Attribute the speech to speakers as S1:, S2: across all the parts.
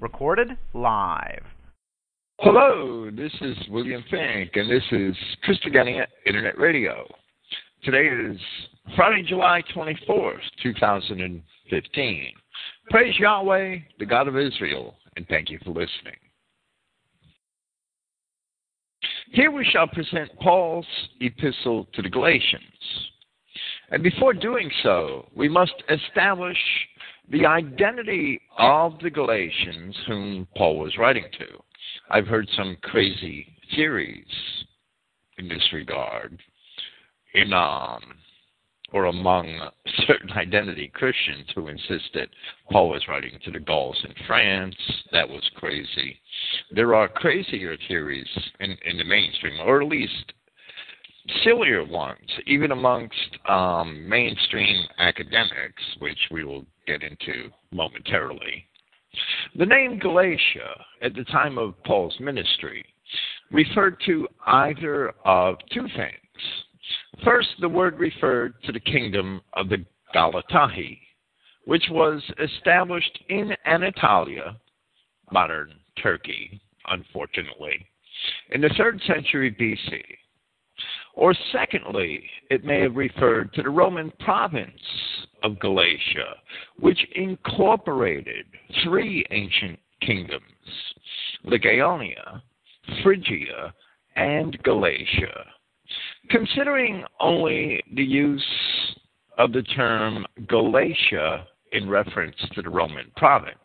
S1: Recorded live.
S2: Hello, this is William Fink, and this is Christogenea Internet Radio. Today is Friday, July 24th, 2015. Praise Yahweh, the God of Israel, and thank you for listening. Here we shall present Paul's epistle to the Galatians. And before doing so, we must establish the identity of the Galatians whom Paul was writing to. I've heard some crazy theories in this regard in um, or among certain identity Christians who insist that Paul was writing to the Gauls in France. That was crazy. There are crazier theories in, in the mainstream, or at least sillier ones, even amongst um, mainstream academics, which we will get into momentarily. The name Galatia at the time of Paul's ministry referred to either of two things. First, the word referred to the kingdom of the Galatae, which was established in Anatolia, modern Turkey, unfortunately, in the third century BC. Or secondly, it may have referred to the Roman province of Galatia, which incorporated three ancient kingdoms Lycaonia, Phrygia, and Galatia. Considering only the use of the term Galatia in reference to the Roman province,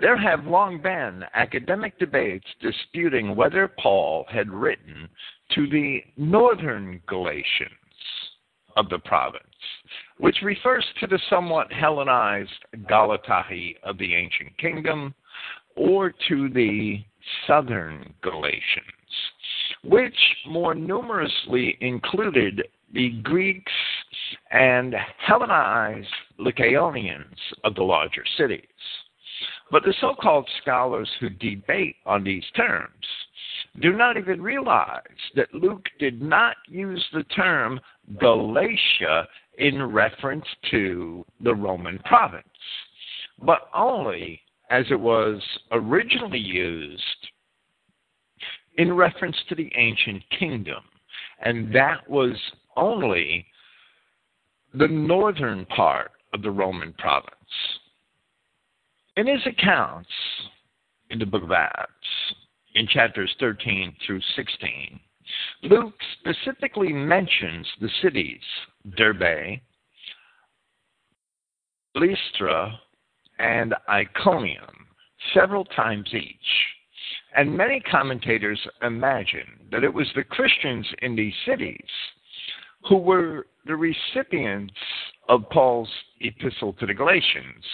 S2: there have long been academic debates disputing whether Paul had written to the northern Galatians of the province, which refers to the somewhat Hellenized Galatae of the ancient kingdom, or to the southern Galatians, which more numerously included the Greeks and Hellenized Lycaonians of the larger cities. But the so called scholars who debate on these terms do not even realize that Luke did not use the term Galatia in reference to the Roman province, but only as it was originally used in reference to the ancient kingdom. And that was only the northern part of the Roman province. In his accounts in the book of Acts, in chapters 13 through 16, Luke specifically mentions the cities Derbe, Lystra, and Iconium several times each. And many commentators imagine that it was the Christians in these cities who were the recipients of Paul's epistle to the Galatians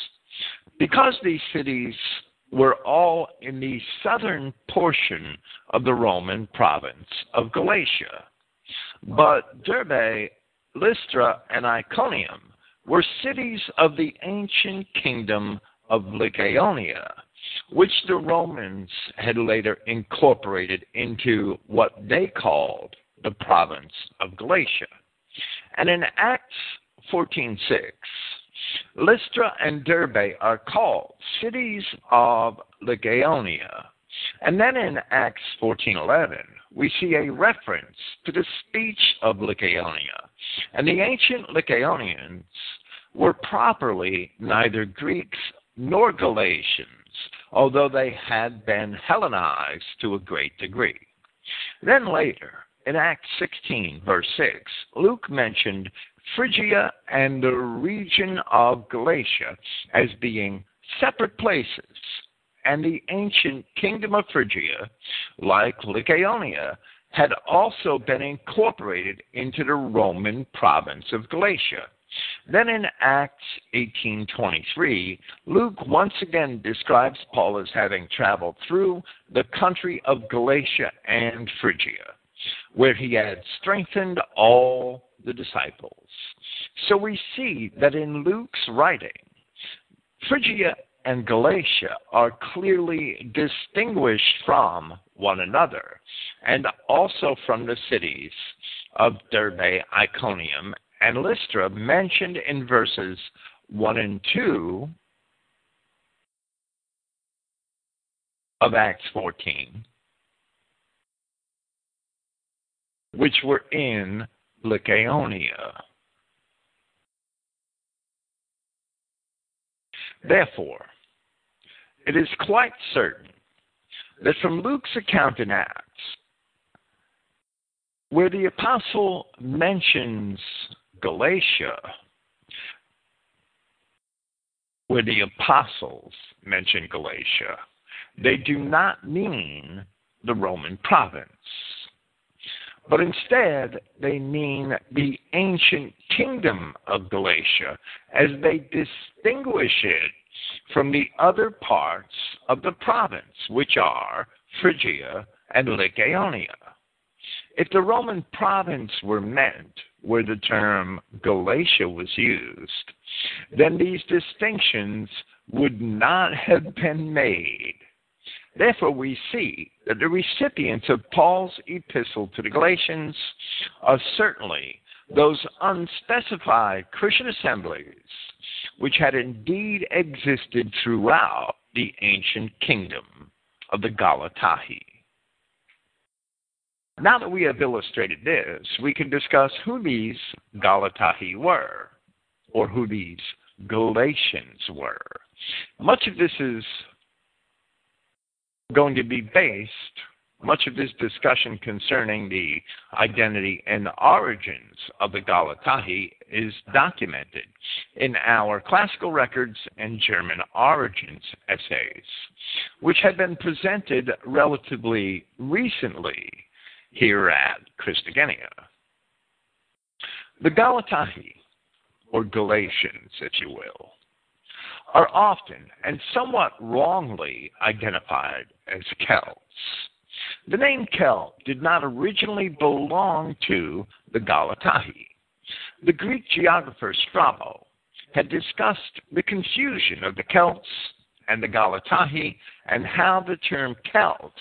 S2: because these cities were all in the southern portion of the Roman province of Galatia. But Derbe, Lystra, and Iconium were cities of the ancient kingdom of Lycaonia, which the Romans had later incorporated into what they called the province of Galatia. And in Acts 14:6, Lystra and Derbe are called cities of Lycaonia. And then in Acts 14:11, we see a reference to the speech of Lycaonia. And the ancient Lycaonians were properly neither Greeks nor Galatians, although they had been Hellenized to a great degree. Then later, in Acts 16, verse 6, Luke mentioned Phrygia and the region of Galatia as being separate places, and the ancient kingdom of Phrygia, like Lycaonia, had also been incorporated into the Roman province of Galatia. Then in Acts 18:23, Luke once again describes Paul as having traveled through the country of Galatia and Phrygia, where he had strengthened all the disciples. So we see that in Luke's writing, Phrygia and Galatia are clearly distinguished from one another, and also from the cities of Derbe, Iconium, and Lystra mentioned in verses 1 and 2 of Acts 14, which were in Lycaonia. Therefore, it is quite certain that from Luke's account in Acts, where the apostle mentions Galatia, where the apostles mention Galatia, they do not mean the Roman province, but instead they mean the ancient kingdom of Galatia as they distinguish it from the other parts of the province, which are Phrygia and Lycaonia. If the Roman province were meant where the term Galatia was used, then these distinctions would not have been made. Therefore, we see that the recipients of Paul's epistle to the Galatians are certainly those unspecified Christian assemblies which had indeed existed throughout the ancient kingdom of the Galatae. Now that we have illustrated this, we can discuss who these Galatae were, or who these Galatians were. Much of this is going to be based much of this discussion concerning the identity and origins of the Galatae is documented in our classical records and German origins essays, which have been presented relatively recently here at Christogenea. The Galatae, or Galatians, if you will, are often and somewhat wrongly identified as Celts. The name Celt did not originally belong to the Galatae. The Greek geographer Strabo had discussed the confusion of the Celts and the Galatae and how the term Celt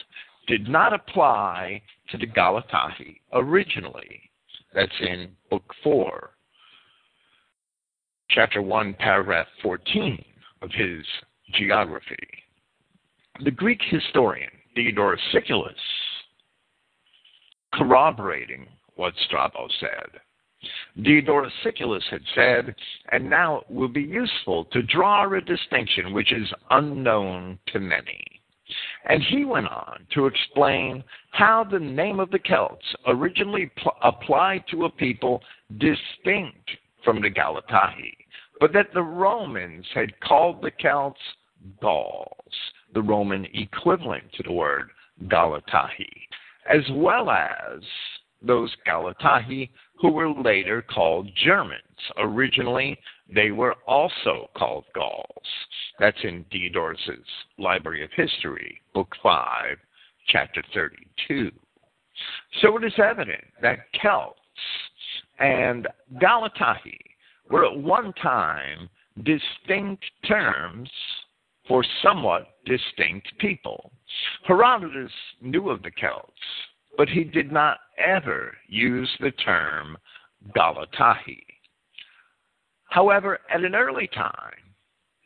S2: did not apply to the Galatae originally. That's in Book 4, Chapter 1, Paragraph 14 of his geography. The Greek historian Diodorus Siculus corroborating what Strabo said. Diodorus Siculus had said, and now it will be useful to draw a distinction which is unknown to many. And he went on to explain how the name of the Celts originally pl- applied to a people distinct from the Galatae, but that the Romans had called the Celts Gauls, the Roman equivalent to the word Galatae, as well as those Galatae who were later called Germans. Originally, they were also called Gauls. That's in Diodorus's Library of History, Book 5, Chapter 32. So it is evident that Celts and Galatae were at one time distinct terms for somewhat distinct people. Herodotus knew of the Celts, but he did not ever use the term Galatae. However, at an early time,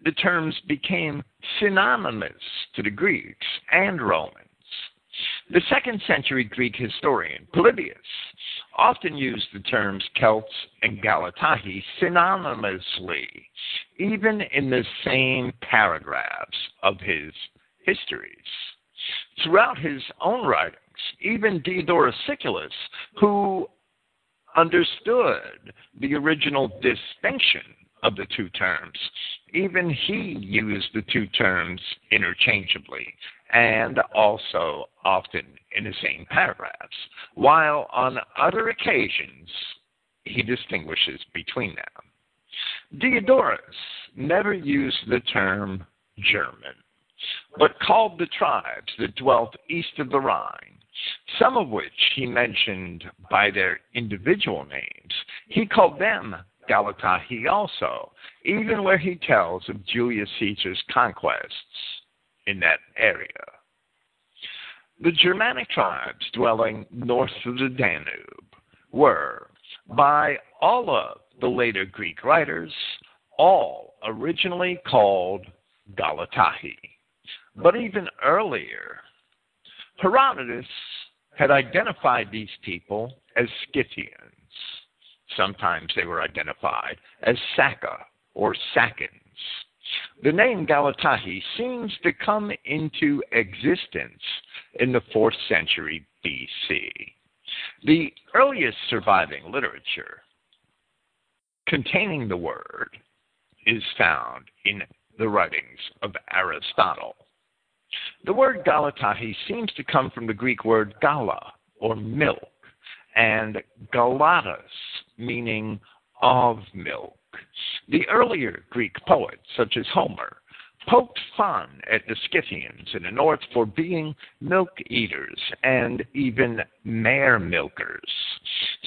S2: the terms became synonymous to the Greeks and Romans. The second century Greek historian Polybius often used the terms Celts and Galatae synonymously, even in the same paragraphs of his histories. Throughout his own writings, even Diodorus Siculus, who understood the original distinction of the two terms, even he used the two terms interchangeably and also often in the same paragraphs, while on other occasions he distinguishes between them. Diodorus never used the term German, but called the tribes that dwelt east of the Rhine, some of which he mentioned by their individual names. He called them Galatae also, even where he tells of Julius Caesar's conquests in that area. The Germanic tribes dwelling north of the Danube were, by all of the later Greek writers, all originally called Galatae. But even earlier, Herodotus had identified these people as Scythians. Sometimes they were identified as Saka or Saccans. The name Galatae seems to come into existence in the 4th century BC. The earliest surviving literature containing the word is found in the writings of Aristotle. The word Galatae seems to come from the Greek word gala, or milk, and galatas, meaning of milk. The earlier Greek poets, such as Homer, poked fun at the Scythians in the north for being milk eaters and even mare milkers.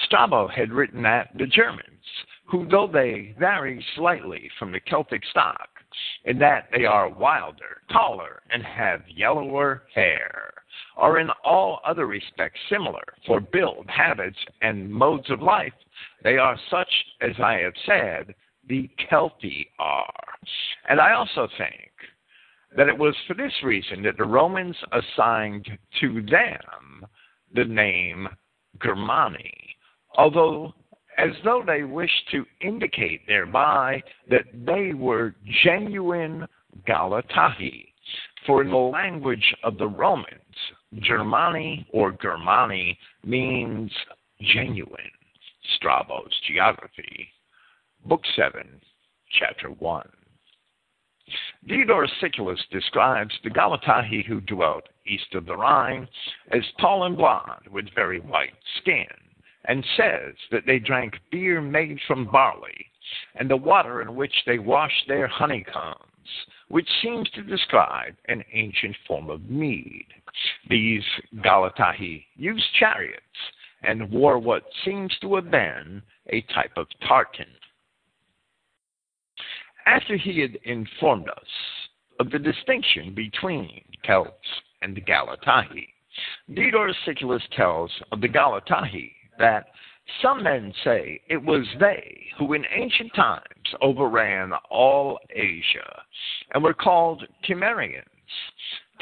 S2: Strabo had written that the Germans, who though they vary slightly from the Celtic stock, in that they are wilder, taller, and have yellower hair, are in all other respects similar for build, habits, and modes of life. They are such as I have said, the Celti are. And I also think that it was for this reason that the Romans assigned to them the name Germani, although as though they wished to indicate thereby that they were genuine Galatae. For in the language of the Romans, Germani or Germani means genuine. Strabo's Geography, Book 7, Chapter 1. Diodorus Siculus describes the Galatae who dwelt east of the Rhine as tall and blond with very white skin and says that they drank beer made from barley and the water in which they washed their honeycombs, which seems to describe an ancient form of mead. These Galatae used chariots and wore what seems to have been a type of tartan. After he had informed us of the distinction between Celts and the Galatae, Diodorus Siculus tells of the Galatae that some men say it was they who in ancient times overran all Asia and were called Cimmerians,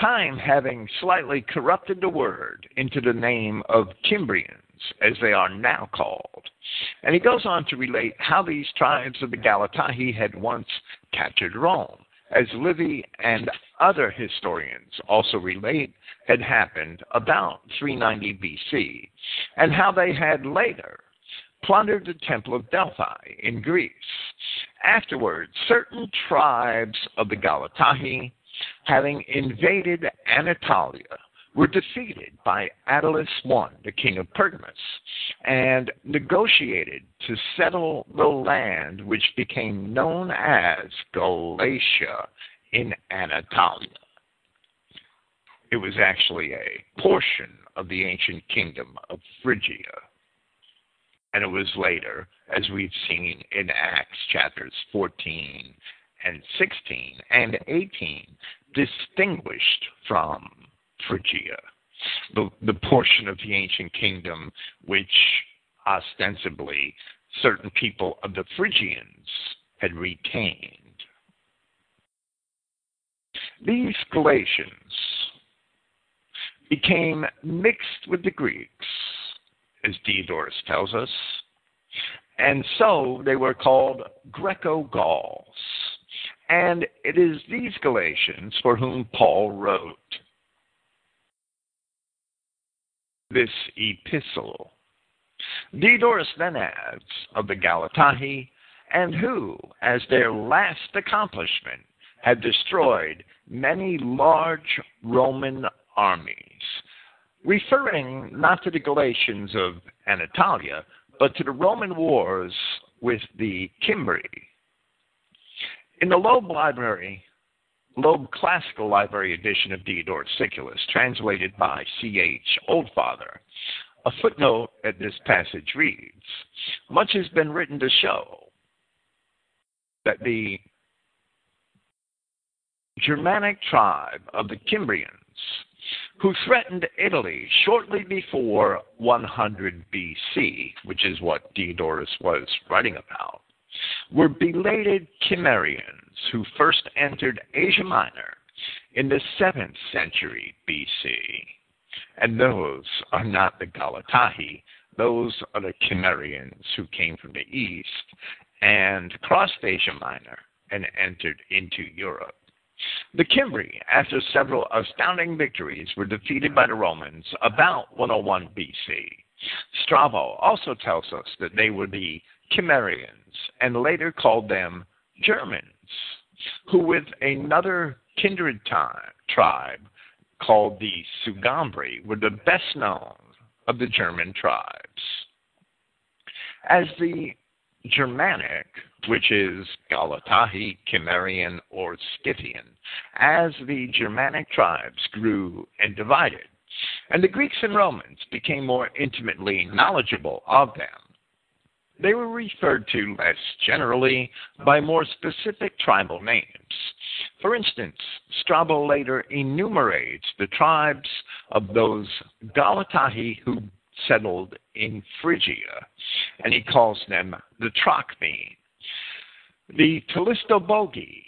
S2: time having slightly corrupted the word into the name of Cimbrians, as they are now called. And he goes on to relate how these tribes of the Galatae had once captured Rome, as Livy and other historians also relate had happened about 390 BC, and how they had later plundered the Temple of Delphi in Greece. Afterwards, certain tribes of the Galatae, having invaded Anatolia, were defeated by Attalus I, the king of Pergamus, and negotiated to settle the land which became known as Galatia in Anatolia. It was actually a portion of the ancient kingdom of Phrygia. And it was later, as we've seen in Acts chapters 14 and 16 and 18, distinguished from Phrygia, the, the portion of the ancient kingdom which ostensibly certain people of the Phrygians had retained. These Galatians became mixed with the Greeks, as Diodorus tells us, and so they were called Greco Gauls. And it is these Galatians for whom Paul wrote this epistle. Diodorus then adds of the Galatae, and who, as their last accomplishment, had destroyed many large Roman armies, referring not to the Galatians of Anatolia, but to the Roman wars with the Cimbri. In the Loeb Library, Loeb Classical Library edition of Diodorus Siculus, translated by C.H. Oldfather, a footnote at this passage reads Much has been written to show that the Germanic tribe of the Cimbrians, who threatened Italy shortly before 100 BC, which is what Diodorus was writing about, were belated Cimmerians who first entered Asia Minor in the 7th century BC. And those are not the Galatae, those are the Cimmerians who came from the east and crossed Asia Minor and entered into Europe. The Cimbri, after several astounding victories, were defeated by the Romans about 101 BC. Strabo also tells us that they were the Cimmerians and later called them Germans, who with another kindred tribe called the Sugambri were the best known of the German tribes. As the Germanic, which is Galatae, Cimmerian, or Scythian, as the Germanic tribes grew and divided, and the Greeks and Romans became more intimately knowledgeable of them, they were referred to less generally by more specific tribal names. For instance, Strabo later enumerates the tribes of those Galatae who settled in Phrygia, and he calls them the Trachmi, the Telistobogi,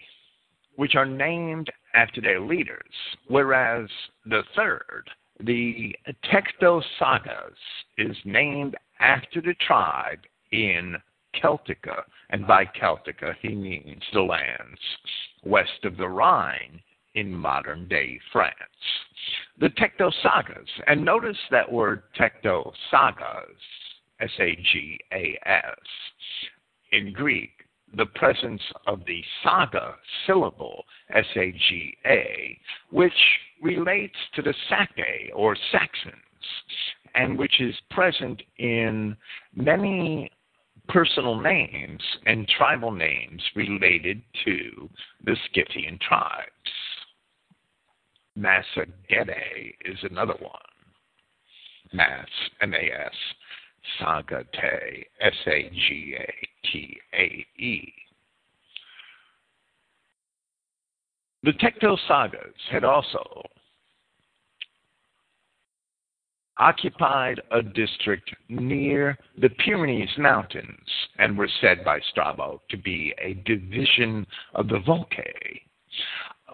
S2: which are named after their leaders, whereas the third, the Tectosagas, is named after the tribe in Celtica, and by Celtica he means the lands west of the Rhine in modern day France. The Tectosagas, and notice that word Tectosagas, S A G A S, in Greek, the presence of the saga syllable, S A G A, which relates to the Sake or Saxons, and which is present in many personal names and tribal names related to the Scythian tribes. Massagetae is another one. Mass, M-A-S, Sagate, S-A-G-A-T-A-E. The Tectosagas had also occupied a district near the Pyrenees Mountains and were said by Strabo to be a division of the Volcae.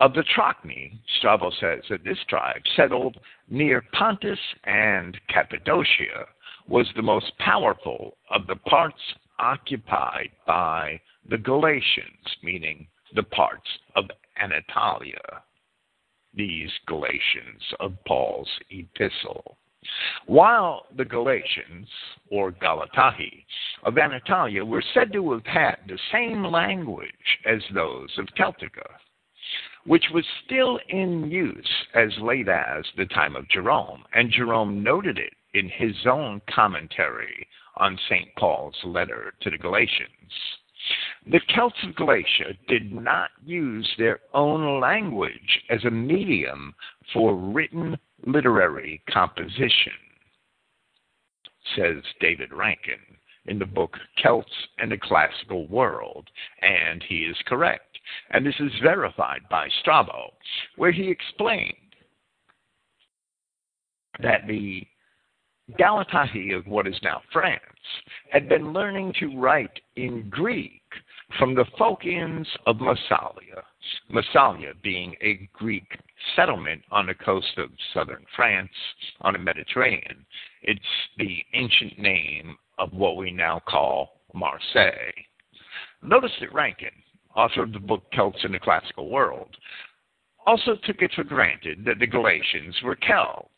S2: Of the Trachmi, Strabo says that this tribe settled near Pontus and Cappadocia was the most powerful of the parts occupied by the Galatians, meaning the parts of Anatolia. These Galatians of Paul's epistle. While the Galatians, or Galatahi, of Anatolia were said to have had the same language as those of Celtica, which was still in use as late as the time of Jerome, and Jerome noted it in his own commentary on St. Paul's letter to the Galatians. The Celts of Galatia did not use their own language as a medium for written literary composition, says David Rankin in the book Celts and the Classical World, and he is correct. And this is verified by Strabo, where he explained that the Galatae of what is now France had been learning to write in Greek from the Phocians of Massalia, Massalia being a Greek settlement on the coast of southern France on the Mediterranean. It's the ancient name of what we now call Marseille. Notice that Rankin, author of the book Celts in the Classical World, also took it for granted that the Galatians were Celts,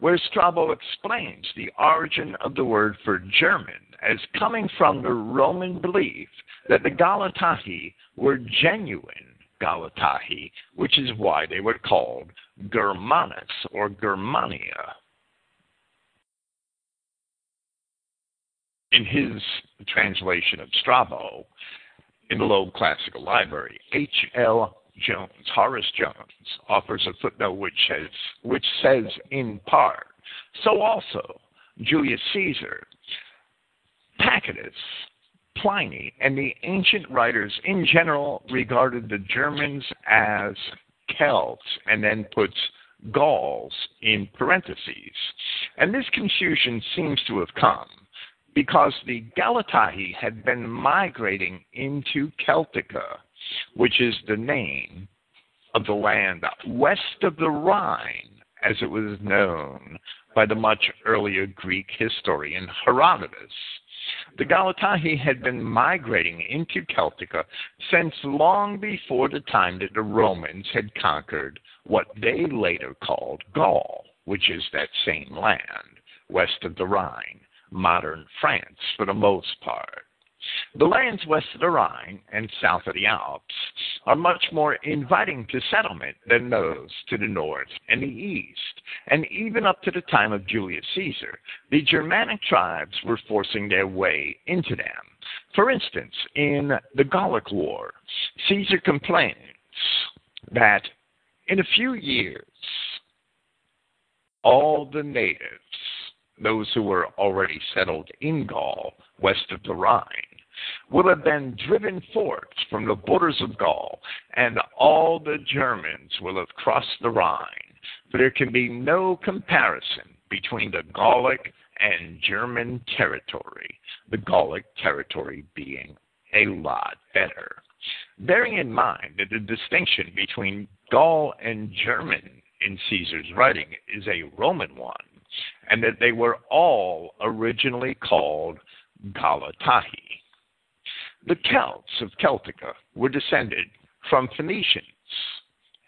S2: where Strabo explains the origin of the word for German as coming from the Roman belief that the Galatae were genuine Galatae, which is why they were called Germanus or Germania. In his translation of Strabo in the Loeb Classical Library, H.L. Jones, Horace Jones, offers a footnote which says, which says in part, so also Julius Caesar, Tacitus, Pliny, and the ancient writers in general regarded the Germans as Celts and then puts Gauls in parentheses. And this confusion seems to have come because the Galatae had been migrating into Celtica, which is the name of the land west of the Rhine, as it was known by the much earlier Greek historian Herodotus. The Galatae had been migrating into Celtica since long before the time that the Romans had conquered what they later called Gaul, which is that same land west of the Rhine, modern France for the most part. The lands west of the Rhine and south of the Alps are much more inviting to settlement than those to the north and the east, and even up to the time of Julius Caesar, the Germanic tribes were forcing their way into them. For instance, in the Gallic War, Caesar complains that in a few years, all the natives, those who were already settled in Gaul, west of the Rhine, will have been driven forth from the borders of Gaul, and all the Germans will have crossed the Rhine. For there can be no comparison between the Gallic and German territory, the Gallic territory being a lot better. Bearing in mind that the distinction between Gaul and German in Caesar's writing is a Roman one, and that they were all originally called Galatae. The Celts of Celtica were descended from Phoenicians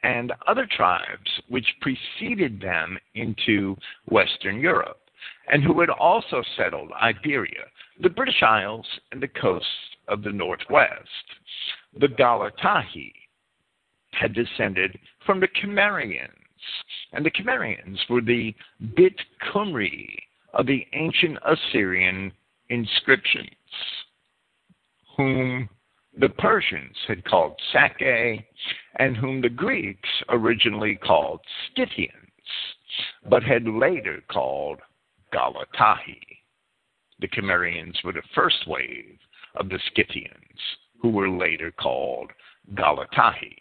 S2: and other tribes which preceded them into Western Europe, and who had also settled Iberia, the British Isles, and the coasts of the Northwest. The Galatae had descended from the Cimmerians, and the Cimmerians were the Bit Cymru of the ancient Assyrian inscriptions whom the Persians had called Sake, and whom the Greeks originally called Scythians, but had later called Galatae. The Cimmerians were the first wave of the Scythians, who were later called Galatae.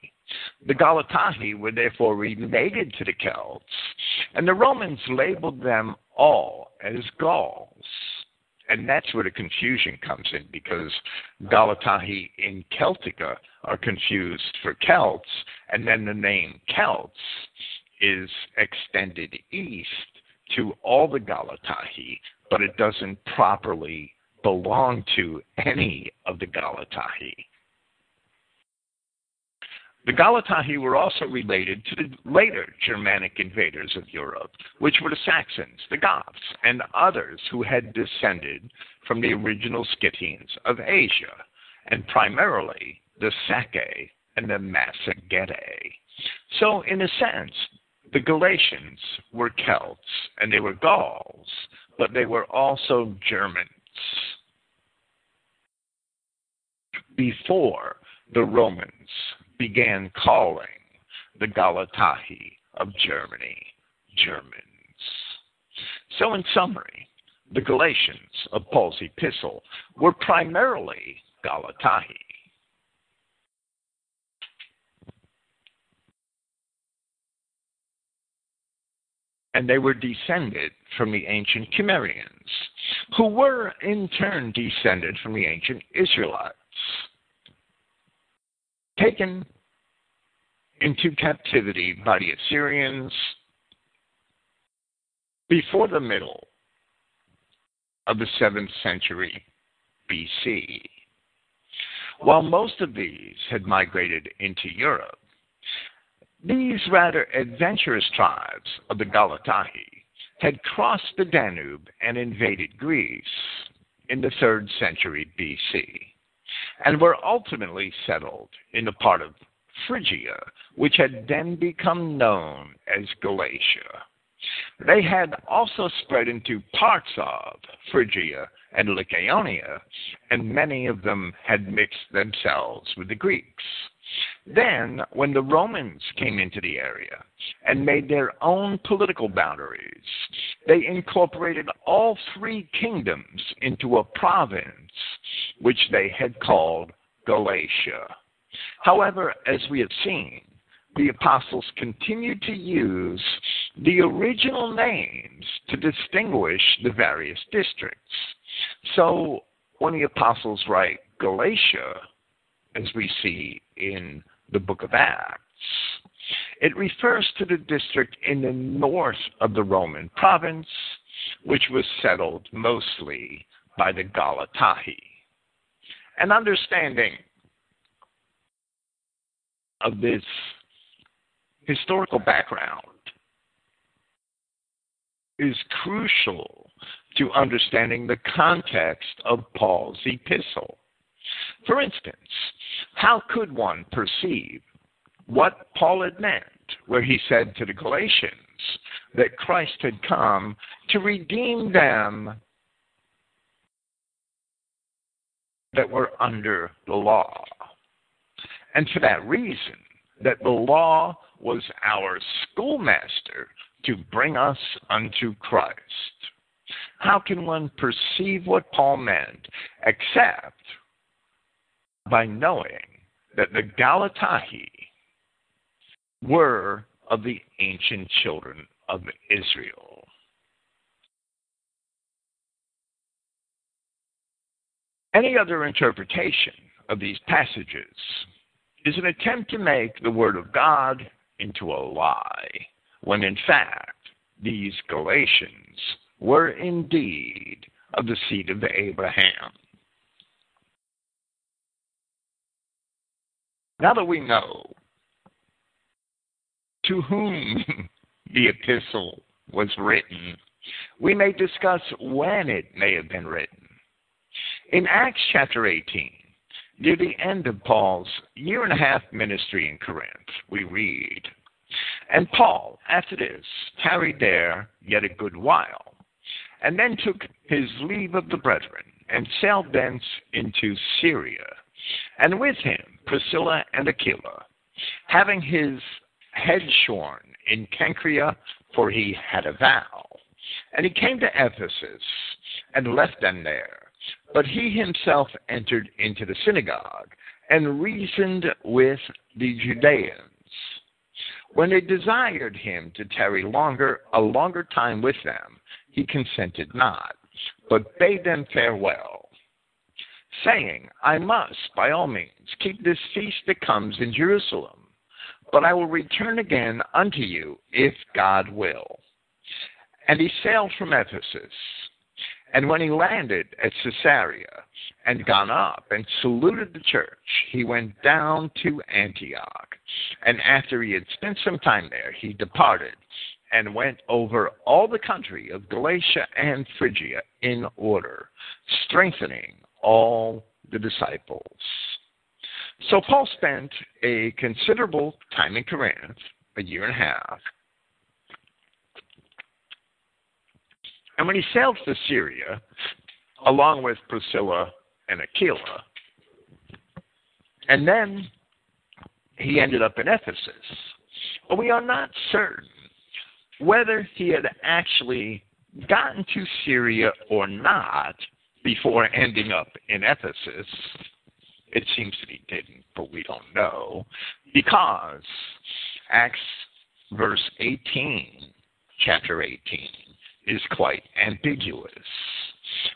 S2: The Galatae were therefore related to the Celts, and the Romans labeled them all as Gauls and that's where the confusion comes in because Galatae in Celtica are confused for Celts, and then the name Celts is extended east to all the Galatae, but it doesn't properly belong to any of the Galatae. The Galatae were also related to the later Germanic invaders of Europe, which were the Saxons, the Goths, and others who had descended from the original Scythians of Asia, and primarily the Sake and the Massagetae. So, in a sense, the Galatians were Celts and they were Gauls, but they were also Germans. Before the Romans began calling the Galatae of Germany Germans. So, in summary, the Galatians of Paul's epistle were primarily Galatae. And they were descended from the ancient Cimmerians, who were in turn descended from the ancient Israelites taken into captivity by the Assyrians before the middle of the 7th century BC. While most of these had migrated into Europe, these rather adventurous tribes of the Galatae had crossed the Danube and invaded Greece in the 3rd century BC and were ultimately settled in the part of Phrygia, which had then become known as Galatia. They had also spread into parts of Phrygia and Lycaonia, and many of them had mixed themselves with the Greeks. Then, when the Romans came into the area and made their own political boundaries, they incorporated all three kingdoms into a province which they had called Galatia. However, as we have seen, the apostles continued to use the original names to distinguish the various districts. So when the apostles write Galatia, as we see in the book of Acts, It refers to the district in the north of the Roman province, which was settled mostly by the Galatae. An understanding of this historical background is crucial to understanding the context of Paul's epistle. For instance, how could one perceive what Paul had meant where he said to the Galatians that Christ had come to redeem them that were under the law? And for that reason, that the law was our schoolmaster to bring us unto Christ. How can one perceive what Paul meant except by knowing that the Galatae were of the ancient children of Israel? Any other interpretation of these passages is an attempt to make the Word of God into a lie, when in fact these Galatians were indeed of the seed of Abraham. Now that we know to whom the epistle was written, we may discuss when it may have been written. In Acts chapter 18, near the end of Paul's year and a half ministry in Corinth, we read, And Paul, after this, tarried there yet a good while, and then took his leave of the brethren, and sailed thence into Syria, and with him Priscilla and Aquila, having his head shorn in Cenchrea, for he had a vow. And he came to Ephesus, and left them there but he himself entered into the synagogue and reasoned with the Judeans. When they desired him to tarry longer, a longer time with them, he consented not, but bade them farewell, saying, I must, by all means, keep this feast that comes in Jerusalem, but I will return again unto you, if God will. And he sailed from Ephesus and when he landed at Caesarea and gone up and saluted the church, he went down to Antioch. And after he had spent some time there, he departed and went over all the country of Galatia and Phrygia in order, strengthening all the disciples. So Paul spent a considerable time in Corinth, a year and a half, And when he sailed to Syria, along with Priscilla and Aquila, and then he ended up in Ephesus. But we are not certain whether he had actually gotten to Syria or not before ending up in Ephesus. It seems that he didn't, but we don't know. Because Acts verse 18, chapter 18, is quite ambiguous.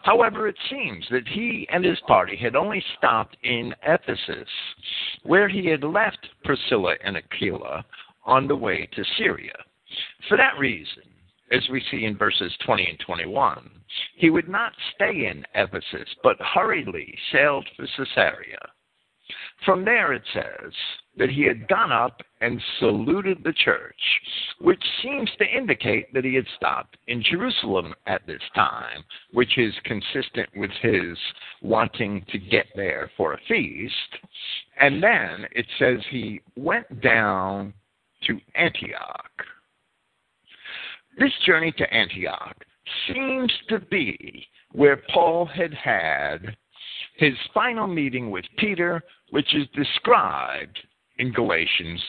S2: However, it seems that he and his party had only stopped in Ephesus, where he had left Priscilla and Aquila on the way to Syria. For that reason, as we see in verses 20 and 21, he would not stay in Ephesus, but hurriedly sailed for Caesarea. From there it says that he had gone up and saluted the church, which seems to indicate that he had stopped in Jerusalem at this time, which is consistent with his wanting to get there for a feast. And then it says he went down to Antioch. This journey to Antioch seems to be where Paul had had his final meeting with Peter, which is described in Galatians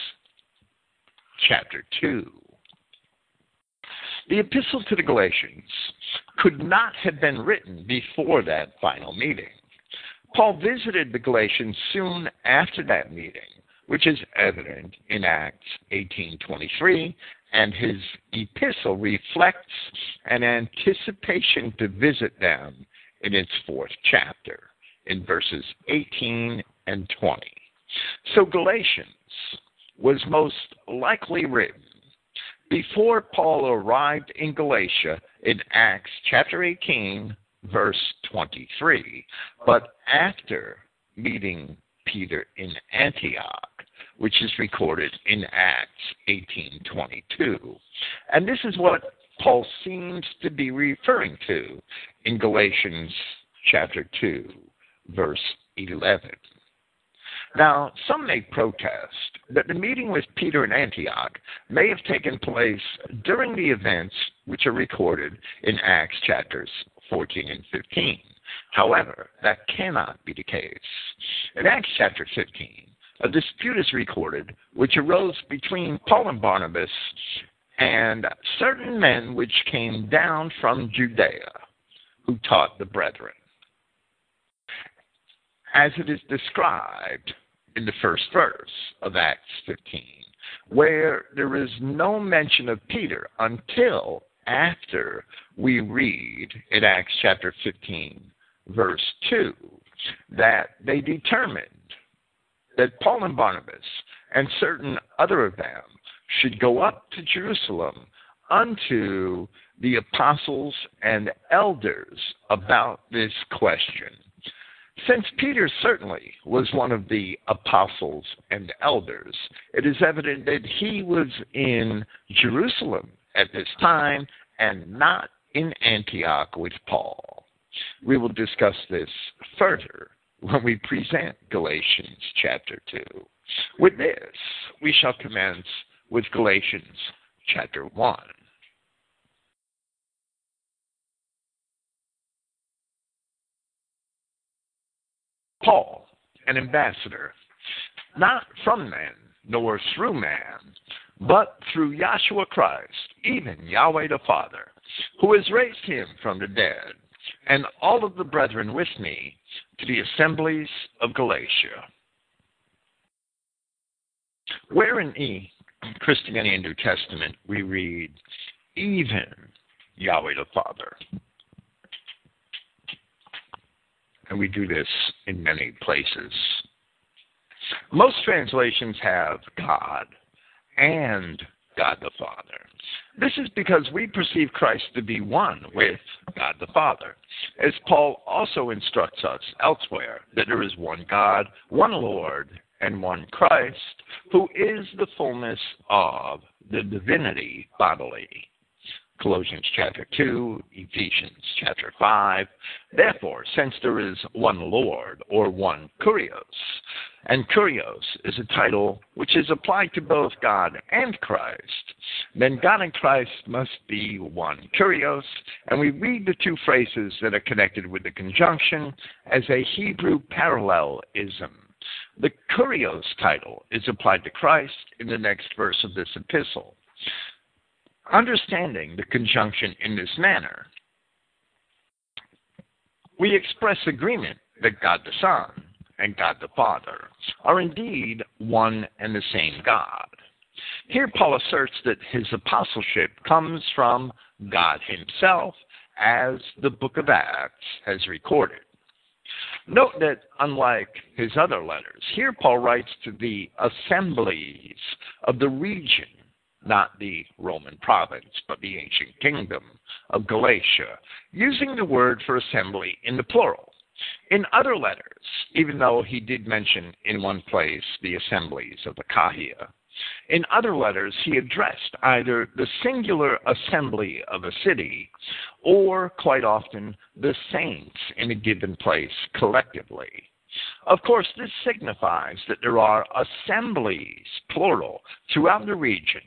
S2: chapter 2. The epistle to the Galatians could not have been written before that final meeting. Paul visited the Galatians soon after that meeting, which is evident in Acts 18:23, and his epistle reflects an anticipation to visit them in its fourth chapter in verses 18 and 20. So Galatians was most likely written before Paul arrived in Galatia in Acts chapter 18, verse 23, but after meeting Peter in Antioch, which is recorded in Acts 18:22. And this is what Paul seems to be referring to in Galatians chapter 2, verse 11. Now, some may protest that the meeting with Peter in Antioch may have taken place during the events which are recorded in Acts chapters 14 and 15. However, that cannot be the case. In Acts chapter 15, a dispute is recorded which arose between Paul and Barnabas and certain men which came down from Judea who taught the brethren. As it is described in the first verse of Acts 15, where there is no mention of Peter until after we read in Acts chapter 15, verse 2, that they determined that Paul and Barnabas and certain other of them should go up to Jerusalem unto the apostles and elders about this question. Since Peter certainly was one of the apostles and elders, it is evident that he was in Jerusalem at this time and not in Antioch with Paul. We will discuss this further when we present Galatians chapter 2. With this, we shall commence with Galatians chapter 1. Paul, an ambassador, not from men, nor through man, but through Yahshua Christ, even Yahweh the Father, who has raised him from the dead, and all of the brethren with me to the assemblies of Galatia. Where in the Christogenea New Testament we read, even Yahweh the Father. and we do this in many places. Most translations have God and God the Father. This is because we perceive Christ to be one with God the Father, as Paul also instructs us elsewhere that there is one God, one Lord, and one Christ, who is the fullness of the divinity bodily. Colossians chapter 2, Ephesians chapter 5. Therefore, since there is one Lord, or one Kurios, and Kurios is a title which is applied to both God and Christ, then God and Christ must be one Kurios, and we read the two phrases that are connected with the conjunction as a Hebrew parallelism. The Kurios title is applied to Christ in the next verse of this epistle. Understanding the conjunction in this manner, we express agreement that God the Son and God the Father are indeed one and the same God. Here, Paul asserts that his apostleship comes from God Himself, as the book of Acts has recorded. Note that, unlike his other letters, here Paul writes to the assemblies of the region not the Roman province, but the ancient kingdom of Galatia, using the word for assembly in the plural. In other letters, even though he did mention in one place the assemblies of Achaia, in other letters he addressed either the singular assembly of a city or, quite often, the saints in a given place collectively. Of course, this signifies that there are assemblies, plural, throughout the region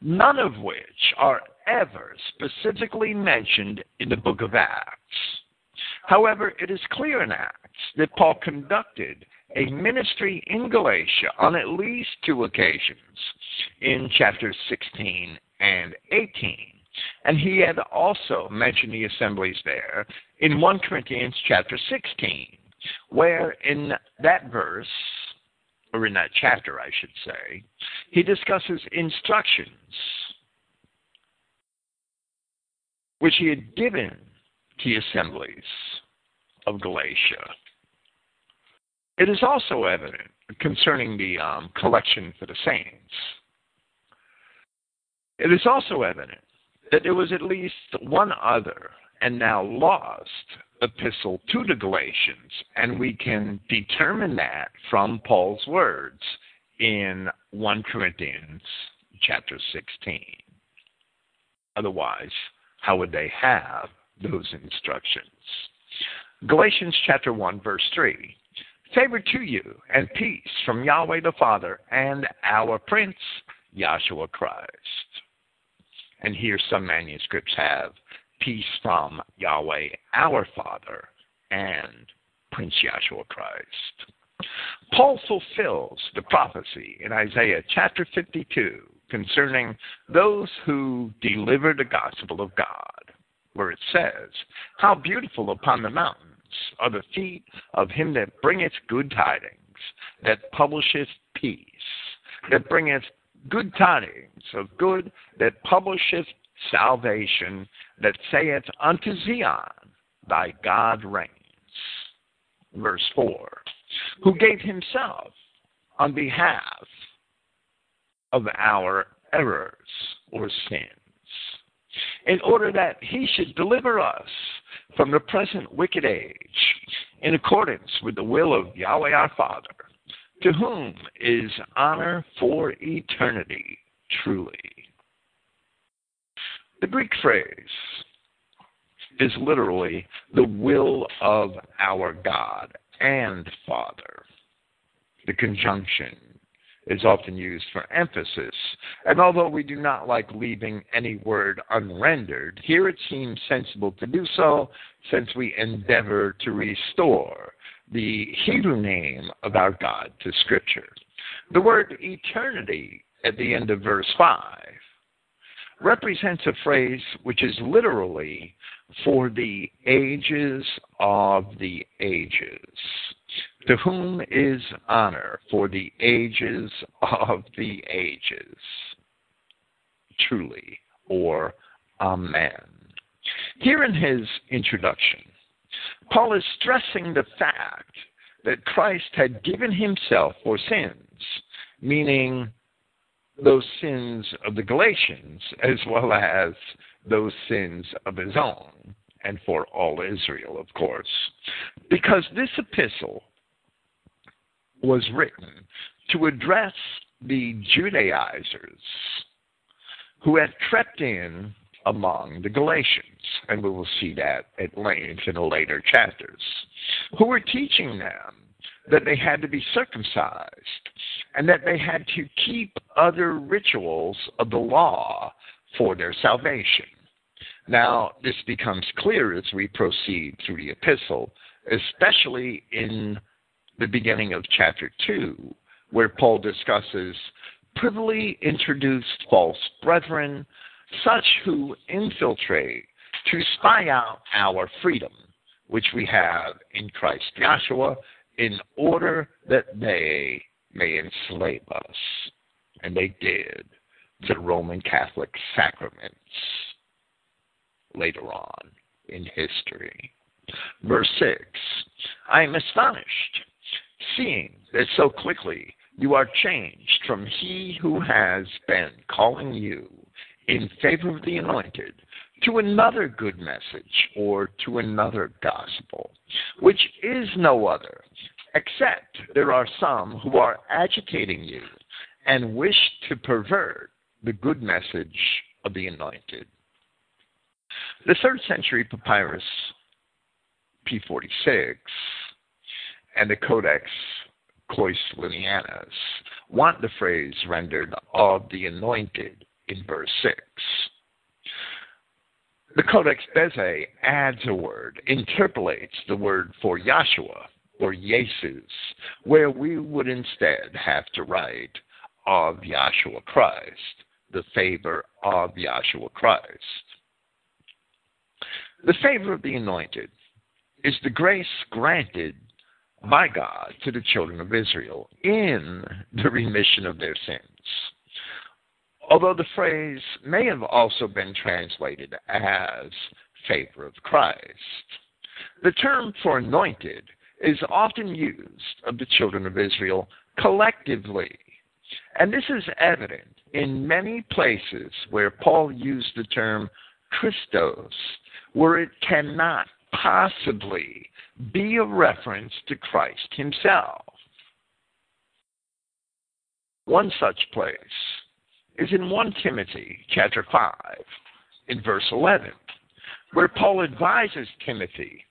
S2: none of which are ever specifically mentioned in the book of Acts. However, it is clear in Acts that Paul conducted a ministry in Galatia on at least two occasions in chapters 16 and 18. And he had also mentioned the assemblies there in 1 Corinthians chapter 16, where in that verse, or in that chapter, I should say, he discusses instructions which he had given the assemblies of Galatia. It is also evident concerning the um, collection for the saints. It is also evident that there was at least one other and now lost epistle to the Galatians, and we can determine that from Paul's words in 1 Corinthians chapter 16. Otherwise, how would they have those instructions? Galatians chapter 1 verse 3. Favor to you and peace from Yahweh the Father and our Prince, Yahshua Christ. And here some manuscripts have peace from Yahweh our Father and Prince Yahshua Christ. Paul fulfills the prophecy in Isaiah chapter 52 concerning those who deliver the gospel of God, where it says, How beautiful upon the mountains are the feet of him that bringeth good tidings, that publisheth peace, that bringeth good tidings of good, that publisheth salvation, that saith unto Zion, Thy God reigns. Verse 4 Who gave himself on behalf of our errors or sins, in order that he should deliver us from the present wicked age, in accordance with the will of Yahweh our Father, to whom is honor for eternity, truly. The Greek phrase is literally the will of our God and Father. The conjunction is often used for emphasis, and although we do not like leaving any word unrendered, here it seems sensible to do so since we endeavor to restore the Hebrew name of our God to Scripture. The word eternity at the end of verse 5 represents a phrase which is literally for the ages of the ages to whom is honor for the ages of the ages. Truly, or Amen. Here in his introduction, Paul is stressing the fact that Christ had given himself for sins, meaning those sins of the Galatians as well as those sins of his own, and for all Israel, of course. Because this epistle was written to address the Judaizers who had crept in among the Galatians, and we will see that at length in the later chapters, who were teaching them that they had to be circumcised and that they had to keep other rituals of the law for their salvation. Now, this becomes clear as we proceed through the epistle, especially in the beginning of chapter 2, where Paul discusses privily introduced false brethren, such who infiltrate to spy out our freedom, which we have in Christ Yahshua, in order that they may enslave us. And they did the Roman Catholic sacraments later on in history. Verse 6 I am astonished seeing that so quickly you are changed from he who has been calling you in favor of the anointed to another good message or to another gospel, which is no other, except there are some who are agitating you and wish to pervert the good message of the anointed. The third century papyrus P46 and the Codex Coislinianus want the phrase rendered of the anointed in verse 6. The Codex Bezae adds a word, interpolates the word for Yahshua or Jesus, where we would instead have to write of Yahshua Christ, the favor of Yahshua Christ. The favor of the anointed is the grace granted by God to the children of Israel in the remission of their sins. Although the phrase may have also been translated as favor of Christ, the term for anointed is often used of the children of Israel collectively. And this is evident in many places where Paul used the term Christos, where it cannot possibly be a reference to Christ himself. One such place is in 1 Timothy chapter 5 in verse 11, where Paul advises Timothy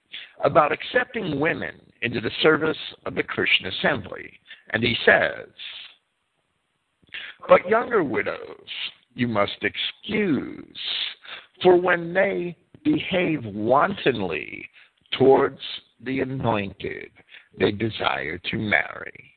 S2: about accepting women into the service of the Christian assembly. And he says, But younger widows you must excuse, for when they behave wantonly towards the anointed, they desire to marry.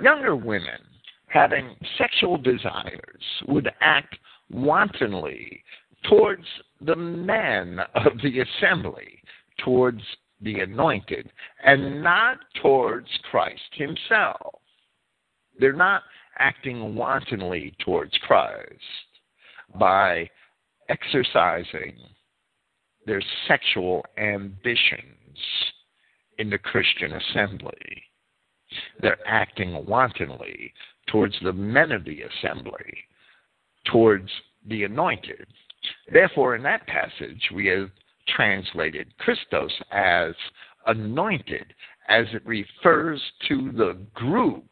S2: Younger women having sexual desires would act wantonly towards the men of the assembly, towards the anointed, and not towards Christ himself. They're not acting wantonly towards Christ by exercising their sexual ambitions in the Christian assembly. They're acting wantonly towards the men of the assembly, towards the anointed. Therefore, in that passage, we have translated Christos as anointed, as it refers to the group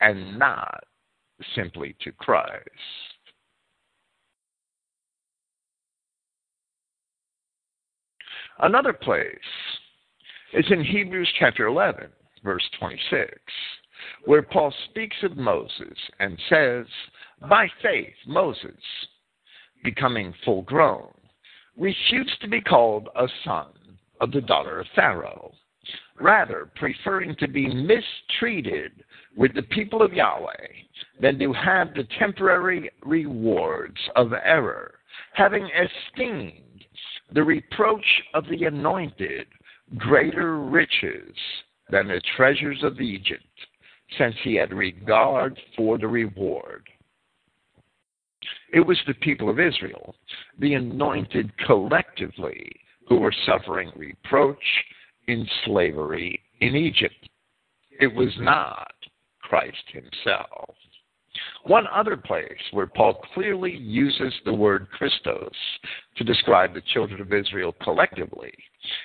S2: and not simply to Christ. Another place. Is in Hebrews chapter 11, verse 26, where Paul speaks of Moses and says, By faith, Moses, becoming full grown, refused to be called a son of the daughter of Pharaoh, rather preferring to be mistreated with the people of Yahweh than to have the temporary rewards of error, having esteemed the reproach of the anointed greater riches than the treasures of Egypt, since he had regard for the reward. It was the people of Israel, the anointed collectively, who were suffering reproach in slavery in Egypt. It was not Christ himself. One other place where Paul clearly uses the word Christos to describe the children of Israel collectively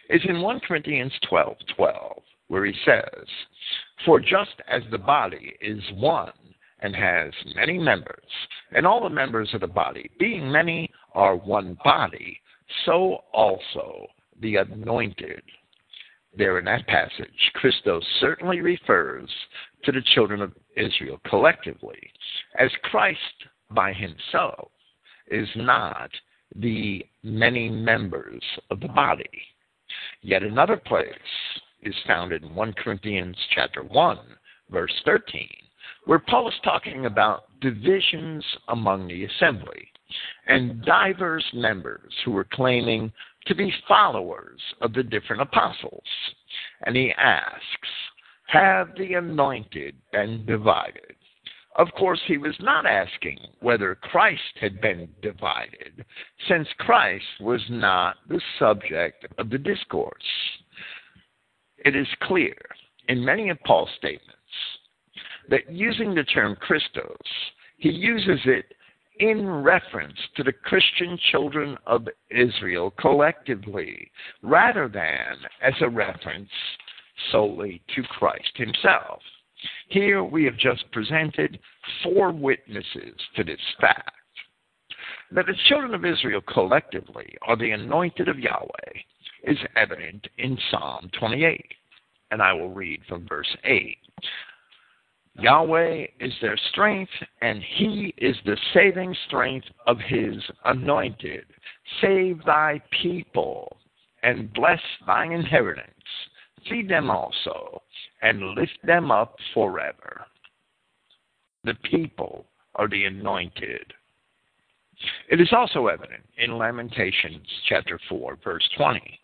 S2: is in 1 Corinthians 12 12, where he says, For just as the body is one and has many members, and all the members of the body, being many, are one body, so also the anointed. There in that passage, Christos certainly refers to the children of Israel collectively, as Christ by himself is not the many members of the body. Yet another place is found in 1 Corinthians chapter 1, verse 13, where Paul is talking about divisions among the assembly and diverse members who were claiming to be followers of the different apostles. And he asks, Have the anointed been divided? Of course, he was not asking whether Christ had been divided, since Christ was not the subject of the discourse. It is clear in many of Paul's statements that using the term Christos, he uses it in reference to the Christian children of Israel collectively, rather than as a reference solely to Christ himself. Here we have just presented four witnesses to this fact that the children of Israel collectively are the anointed of Yahweh is evident in Psalm 28. And I will read from verse 8. Yahweh is their strength, and He is the saving strength of His anointed. Save thy people, and bless thine inheritance. Feed them also, and lift them up forever. The people are the anointed. It is also evident in Lamentations chapter 4, verse 20.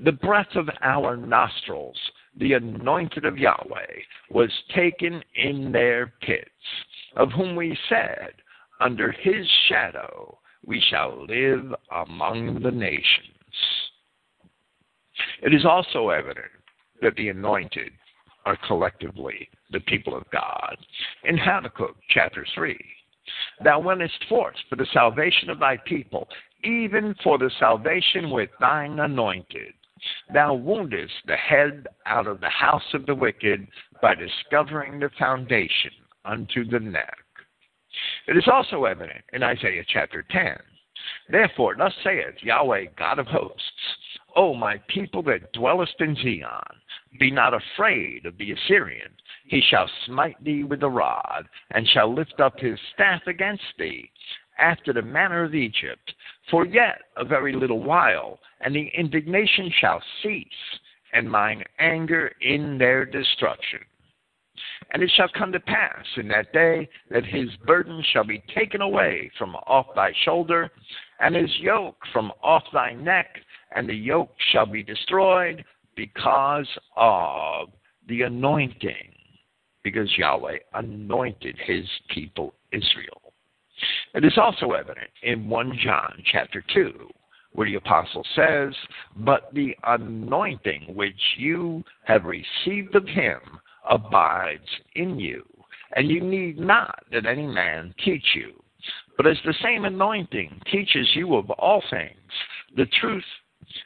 S2: The breath of our nostrils the anointed of Yahweh, was taken in their pits, of whom we said, Under his shadow we shall live among the nations. It is also evident that the anointed are collectively the people of God. In Habakkuk chapter 3, Thou wentest forth for the salvation of thy people, even for the salvation with thine anointed. Thou woundest the head out of the house of the wicked by discovering the foundation unto the neck. It is also evident in Isaiah chapter 10. Therefore, thus saith Yahweh, God of hosts, O my people that dwellest in Zion, be not afraid of the Assyrian. He shall smite thee with the rod, and shall lift up his staff against thee, after the manner of Egypt. For yet a very little while, and the indignation shall cease, and mine anger in their destruction. And it shall come to pass in that day that his burden shall be taken away from off thy shoulder, and his yoke from off thy neck, and the yoke shall be destroyed because of the anointing, because Yahweh anointed his people Israel. It is also evident in 1 John chapter 2, where the apostle says, But the anointing which you have received of him abides in you, and you need not that any man teach you. But as the same anointing teaches you of all things, the truth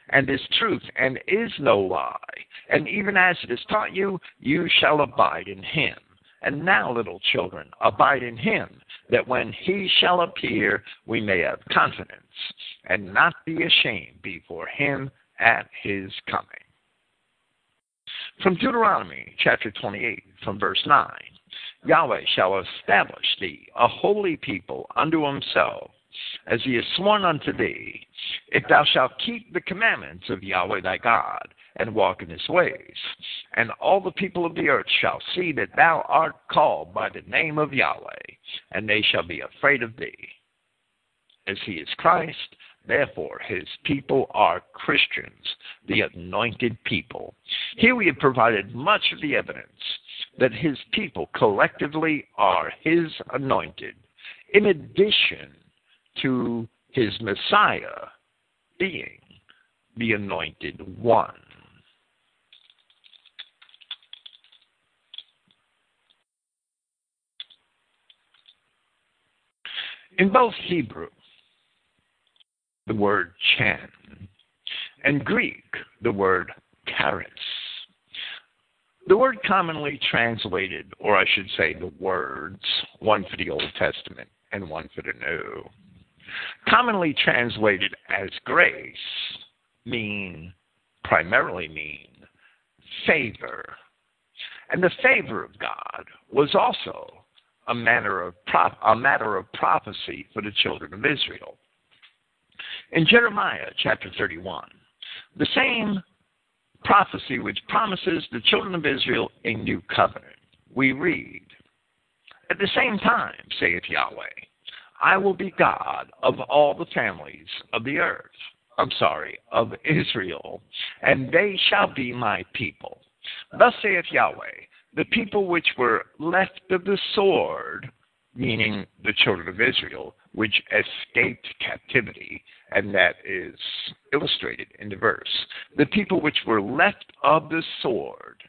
S2: and is truth, and is no lie. And even as it is taught you, you shall abide in him. And now, little children, abide in him, that when he shall appear, we may have confidence, and not be ashamed before him at his coming. From Deuteronomy chapter 28, from verse 9 Yahweh shall establish thee a holy people unto himself as he has sworn unto thee, if thou shalt keep the commandments of Yahweh thy God, and walk in his ways. And all the people of the earth shall see that thou art called by the name of Yahweh, and they shall be afraid of thee. As he is Christ, therefore his people are Christians, the anointed people. Here we have provided much of the evidence that his people collectively are his anointed. In addition, to his Messiah being the anointed one. In both Hebrew, the word chan, and Greek, the word charis. The word commonly translated, or I should say the words, one for the Old Testament and one for the New, commonly translated as grace mean primarily mean favor. And the favor of God was also a matter of a matter of prophecy for the children of Israel. In Jeremiah chapter 31, the same prophecy which promises the children of Israel a new covenant, we read, At the same time, saith Yahweh, I will be God of all the families of the earth. I'm sorry, of Israel, and they shall be my people. Thus saith Yahweh, the people which were left of the sword, meaning the children of Israel, which escaped captivity, and that is illustrated in the verse. The people which were left of the sword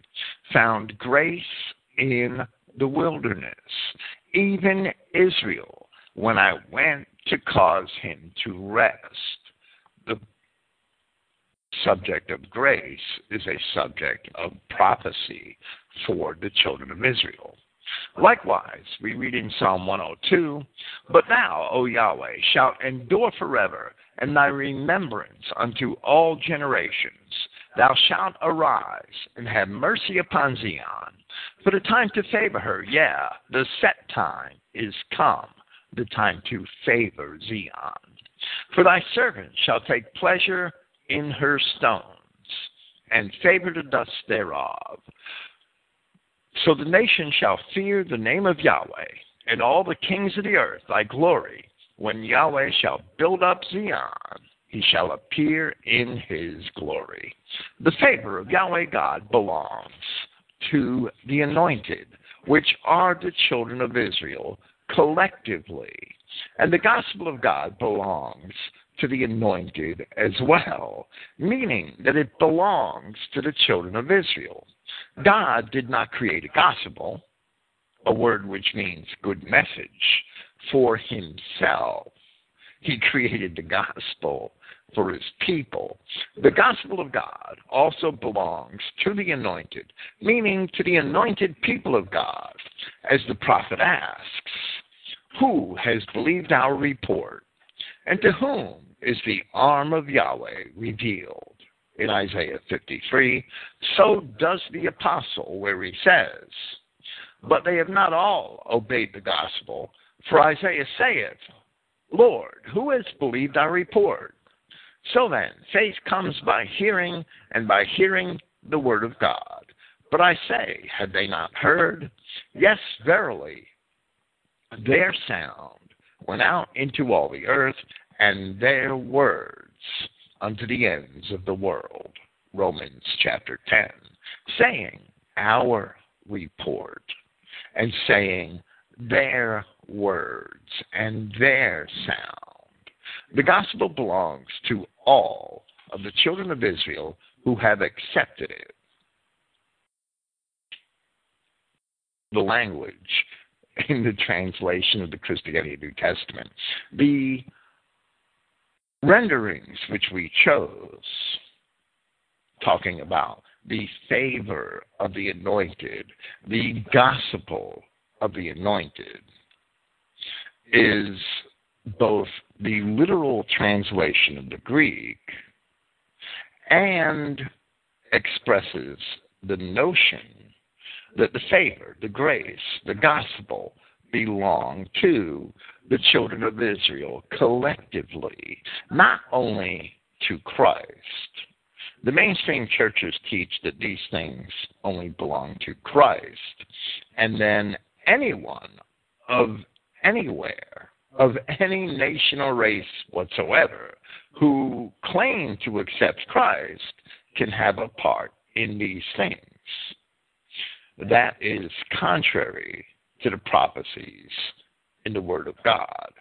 S2: found grace in the wilderness. Even Israel when I went to cause him to rest. The subject of grace is a subject of prophecy for the children of Israel. Likewise, we read in Psalm 102 But thou, O Yahweh, shalt endure forever, and thy remembrance unto all generations. Thou shalt arise and have mercy upon Zion. For the time to favor her, yeah, the set time is come the time to favor Zion. For thy servant shall take pleasure in her stones, and favor the dust thereof. So the nation shall fear the name of Yahweh, and all the kings of the earth thy glory. When Yahweh shall build up Zion, he shall appear in his glory. The favor of Yahweh God belongs to the anointed, which are the children of Israel, collectively And the gospel of God belongs to the anointed as well, meaning that it belongs to the children of Israel. God did not create a gospel, a word which means good message, for himself. He created the gospel for his people. The gospel of God also belongs to the anointed, meaning to the anointed people of God. As the prophet asks, Who has believed our report? And to whom is the arm of Yahweh revealed? In Isaiah 53, so does the apostle, where he says, But they have not all obeyed the gospel. For Isaiah saith, Lord, who has believed our report? So then, faith comes by hearing, and by hearing the word of God. But I say, had they not heard? Yes, verily, their sound went out into all the earth, and their words unto the ends of the world. Romans chapter 10. Saying, our report, and saying, their words and their sound. The gospel belongs to all of the children of Israel who have accepted it. The language in the translation of the Christogenea New Testament, the renderings which we chose, talking about the favor of the anointed, the gospel of the anointed, is both the literal translation of the Greek and expresses the notion that the favor, the grace, the gospel belong to the children of Israel collectively, not only to Christ. The mainstream churches teach that these things only belong to Christ, and then anyone of anywhere, of any nation or race whatsoever, who claim to accept Christ can have a part in these things. That is contrary to the prophecies in the Word of God.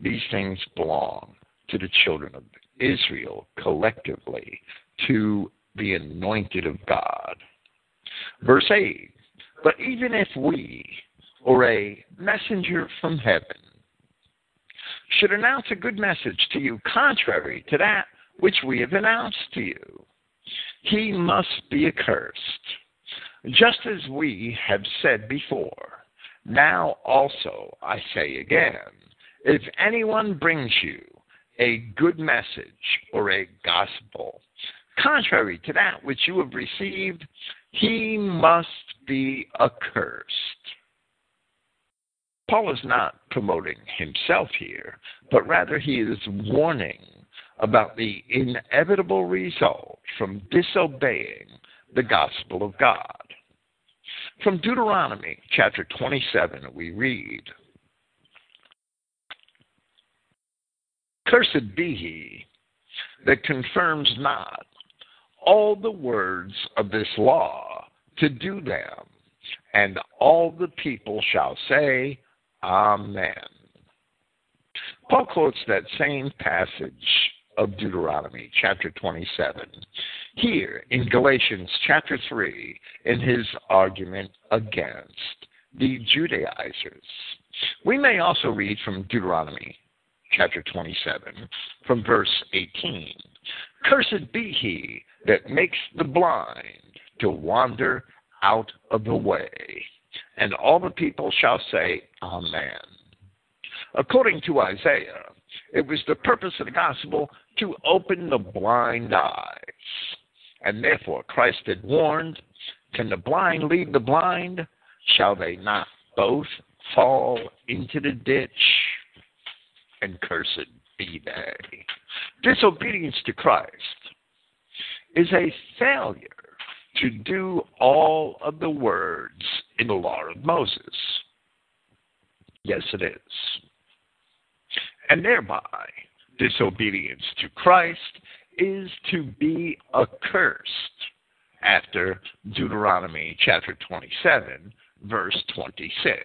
S2: These things belong to the children of Israel collectively, to the anointed of God. Verse 8 But even if we, or a messenger from heaven, should announce a good message to you contrary to that which we have announced to you, he must be accursed. Just as we have said before, now also I say again, if anyone brings you a good message or a gospel contrary to that which you have received, he must be accursed. Paul is not promoting himself here, but rather he is warning about the inevitable result from disobeying the gospel of God. From Deuteronomy chapter 27, we read Cursed be he that confirms not all the words of this law to do them, and all the people shall say, Amen. Paul quotes that same passage of Deuteronomy, chapter 27, here in Galatians, chapter 3, in his argument against the Judaizers. We may also read from Deuteronomy, chapter 27, from verse 18 Cursed be he that makes the blind to wander out of the way. And all the people shall say, Amen. According to Isaiah, it was the purpose of the gospel to open the blind eyes. And therefore Christ had warned, Can the blind lead the blind? Shall they not both fall into the ditch? And cursed be they. Disobedience to Christ is a failure to do all of the words in the law of Moses. Yes, it is. And thereby, disobedience to Christ is to be accursed after Deuteronomy chapter 27, verse 26.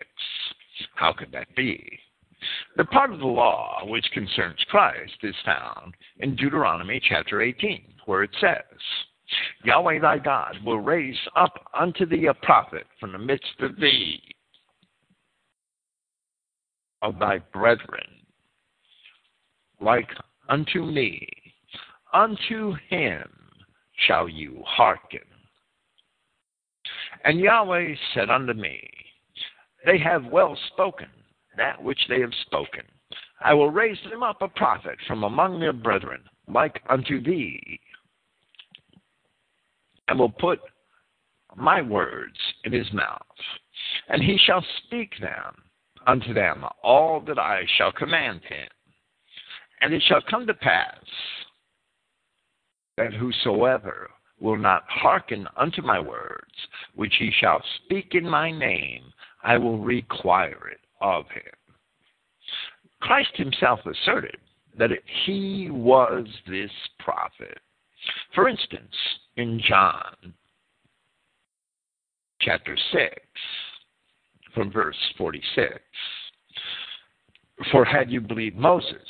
S2: How could that be? The part of the law which concerns Christ is found in Deuteronomy chapter 18, where it says, Yahweh thy God will raise up unto thee a prophet from the midst of thee, of thy brethren, like unto me. Unto him shall you hearken. And Yahweh said unto me, They have well spoken that which they have spoken. I will raise them up a prophet from among their brethren, like unto thee, and will put my words in his mouth, and he shall speak them unto them all that I shall command him. And it shall come to pass that whosoever will not hearken unto my words, which he shall speak in my name, I will require it of him. Christ himself asserted that he was this prophet. For instance, in John chapter 6, from verse 46, For had you believed Moses,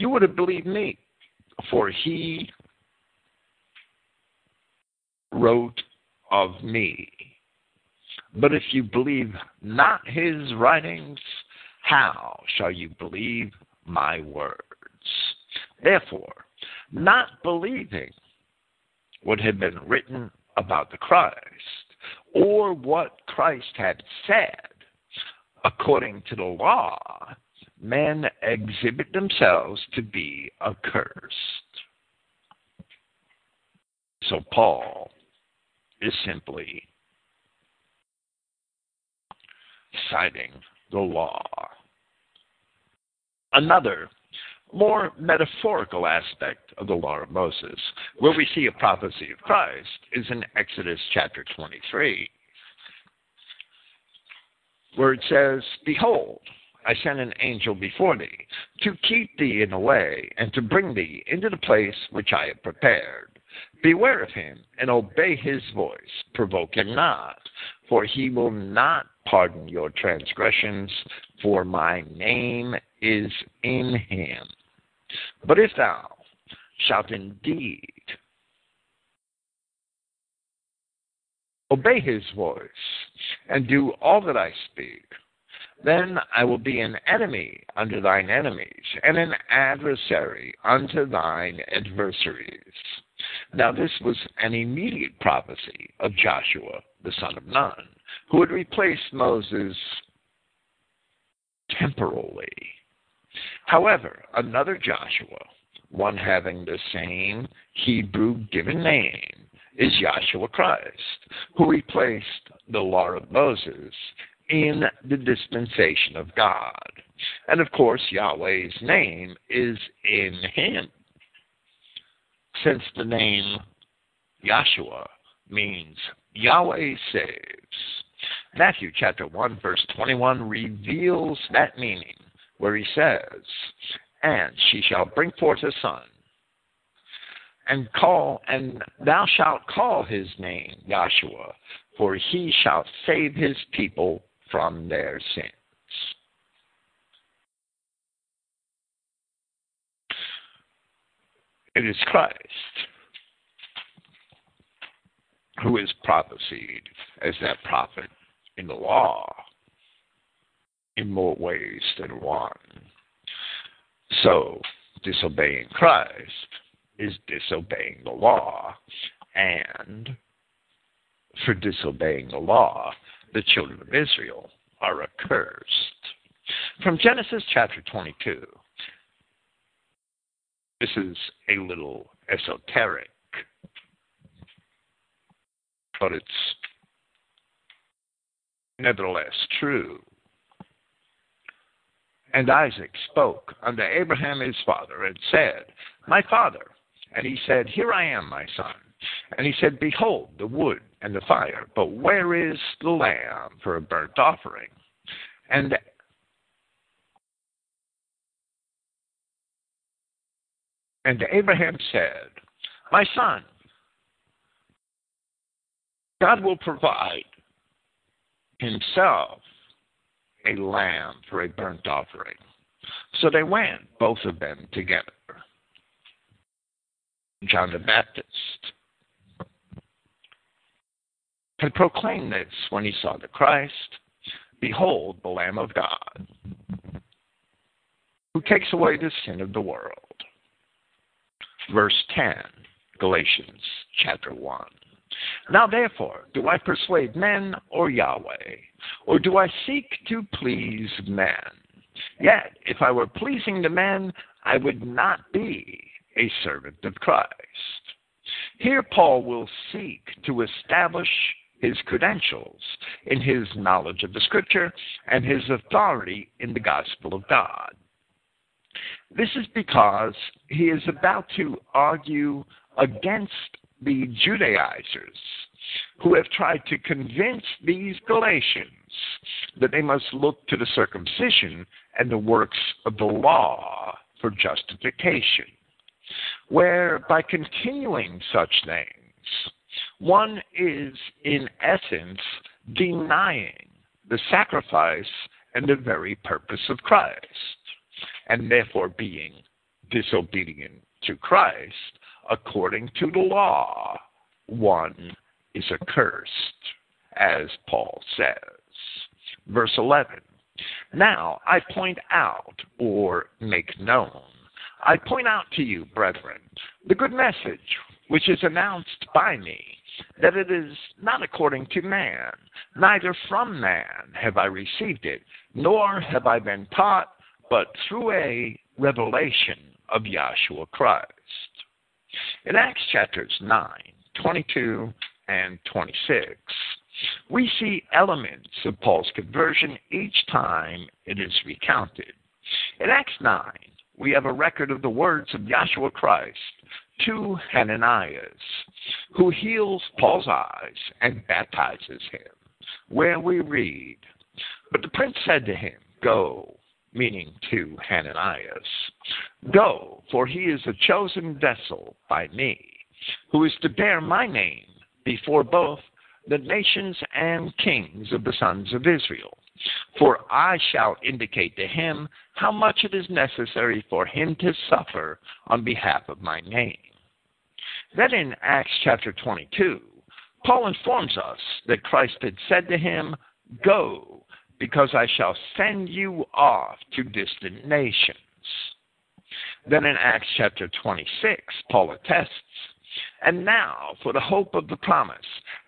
S2: you would have believed me, for he wrote of me. But if you believe not his writings, how shall you believe my words? Therefore, not believing what had been written about the Christ, or what Christ had said, according to the law, men exhibit themselves to be accursed. So Paul is simply citing the law. Another more metaphorical aspect of the law of Moses, where we see a prophecy of Christ, is in Exodus chapter 23, where it says, Behold, I sent an angel before thee, to keep thee in the way, and to bring thee into the place which I have prepared. Beware of him, and obey his voice. Provoke him not, for he will not pardon your transgressions, for my name is in him. But if thou shalt indeed obey his voice and do all that I speak, then I will be an enemy unto thine enemies, and an adversary unto thine adversaries. Now, this was an immediate prophecy of Joshua, the son of Nun, who had replaced Moses temporally. However, another Joshua, one having the same Hebrew given name, is Joshua Christ, who replaced the law of Moses in the dispensation of God. And of course, Yahweh's name is in him. Since the name Yahshua means Yahweh saves. Matthew chapter 1 verse 21 reveals that meaning where he says, And she shall bring forth a son, and call, and thou shalt call his name Yahshua, for he shall save his people from their sins. It is Christ who is prophesied as that prophet in the law in more ways than one. So, disobeying Christ is disobeying the law, and for disobeying the law, the children of Israel are accursed. From Genesis chapter 22, this is a little esoteric, but it's nevertheless true. And Isaac spoke unto Abraham his father and said, My father. And he said, Here I am, my son. And he said, Behold, the wood and the fire, but where is the lamb for a burnt offering? And and Abraham said, My son, God will provide himself a lamb for a burnt offering. So they went, both of them together. John the Baptist had proclaimed this when he saw the Christ. Behold, the Lamb of God, who takes away the sin of the world. Verse 10, Galatians chapter 1. Now therefore, do I persuade men or Yahweh? Or do I seek to please men? Yet, if I were pleasing to men, I would not be a servant of Christ. Here, Paul will seek to establish his credentials in his knowledge of the Scripture and his authority in the gospel of God. This is because he is about to argue against the Judaizers who have tried to convince these Galatians that they must look to the circumcision and the works of the law for justification, where by continuing such things, one is in essence denying the sacrifice and the very purpose of Christ, and therefore being disobedient to Christ according to the law, one is accursed, as Paul says. Verse 11 Now I point out or make known, I point out to you, brethren, the good message which is announced by me, that it is not according to man, neither from man have I received it, nor have I been taught, but through a revelation of Yahshua Christ. In Acts chapters 9, 22, and 26, we see elements of Paul's conversion each time it is recounted. In Acts 9, we have a record of the words of Yahshua Christ to Hananias, who heals Paul's eyes and baptizes him, where we read, But the prince said to him, Go, meaning to Hananias, Go, for he is a chosen vessel by me, who is to bear my name before both the nations and kings of the sons of Israel. For I shall indicate to him how much it is necessary for him to suffer on behalf of my name. Then in Acts chapter 22, Paul informs us that Christ had said to him, Go, because I shall send you off to distant nations. Then in Acts chapter 26, Paul attests, And now for the hope of the promise,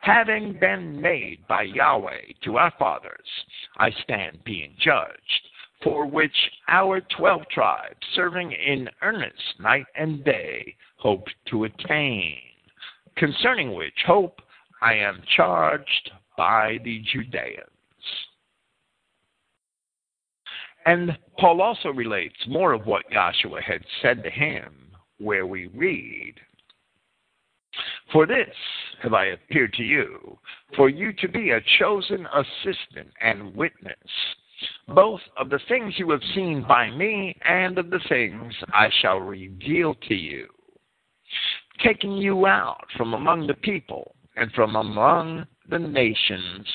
S2: having been made by Yahweh to our fathers, I stand being judged, for which our twelve tribes, serving in earnest night and day, hope to attain, concerning which hope I am charged by the Judeans. And Paul also relates more of what Yahshua had said to him, where we read, For this have I appeared to you, for you to be a chosen assistant and witness, both of the things you have seen by me and of the things I shall reveal to you, taking you out from among the people and from among the nations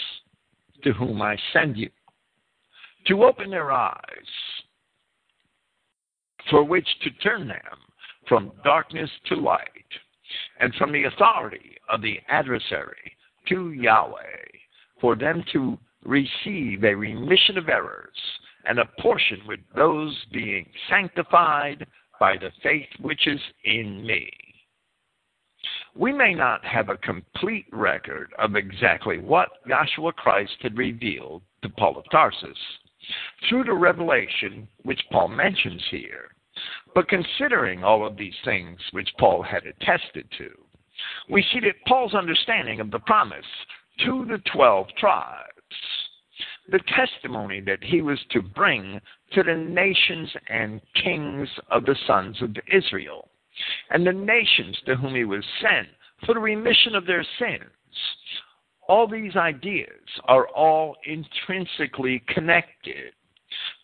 S2: to whom I send you to open their eyes, for which to turn them from darkness to light, and from the authority of the adversary to Yahweh, for them to receive a remission of errors and a portion with those being sanctified by the faith which is in me. We may not have a complete record of exactly what Yahshua Christ had revealed to Paul of Tarsus through the revelation which Paul mentions here. But considering all of these things which Paul had attested to, we see that Paul's understanding of the promise to the 12 tribes, the testimony that he was to bring to the nations and kings of the sons of Israel, and the nations to whom he was sent for the remission of their sins, all these ideas are all intrinsically connected.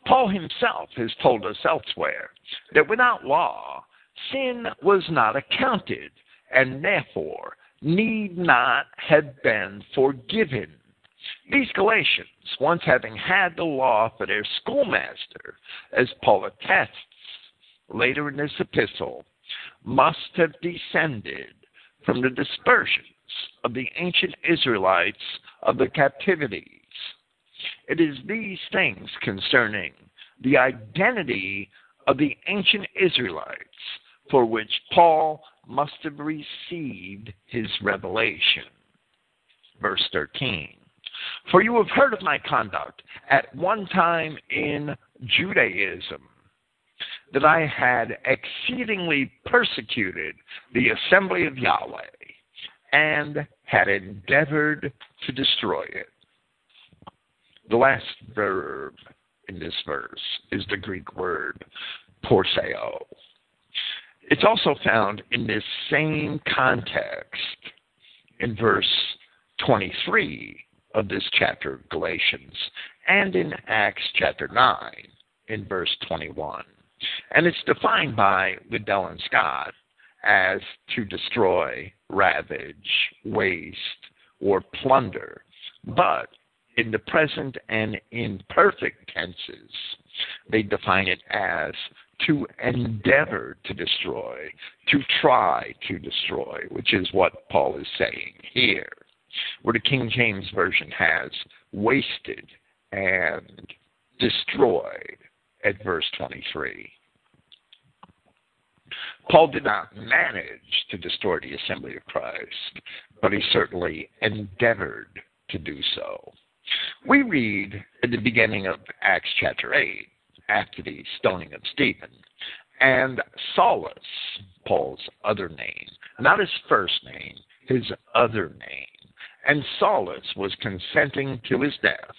S2: Paul himself has told us elsewhere that without law, sin was not accounted and therefore need not have been forgiven. These Galatians, once having had the law for their schoolmaster, as Paul attests later in this epistle, must have descended from the dispersions of the ancient Israelites of the captivities. It is these things concerning the identity of the ancient Israelites for which Paul must have received his revelation. Verse 13 For you have heard of my conduct at one time in Judaism, that I had exceedingly persecuted the assembly of Yahweh and had endeavored to destroy it. The last verb in this verse is the Greek word portheo. It's also found in this same context in verse 23 of this chapter of Galatians and in Acts chapter 9 in verse 21. And it's defined by Liddell and Scott as to destroy, ravage, waste, or plunder. But in the present and imperfect tenses, they define it as to endeavor to destroy, to try to destroy, which is what Paul is saying here. Where the King James Version has wasted and destroyed at verse 23. Paul did not manage to destroy the assembly of Christ, but he certainly endeavored to do so. We read at the beginning of Acts chapter 8, after the stoning of Stephen, and Saulus, Paul's other name, not his first name, his other name, and Saulus was consenting to his death.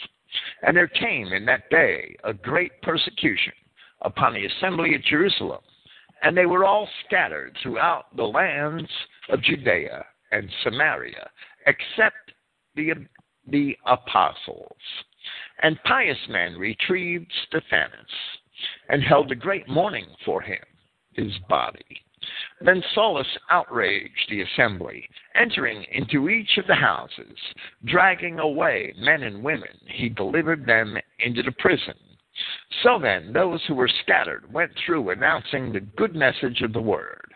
S2: And there came in that day a great persecution upon the assembly at Jerusalem and they were all scattered throughout the lands of Judea and Samaria, except the, the apostles. And pious men retrieved Stephanus and held a great mourning for him, his body. Then Saulus outraged the assembly, entering into each of the houses, dragging away men and women. He delivered them into the prison so then, those who were scattered went through announcing the good message of the word.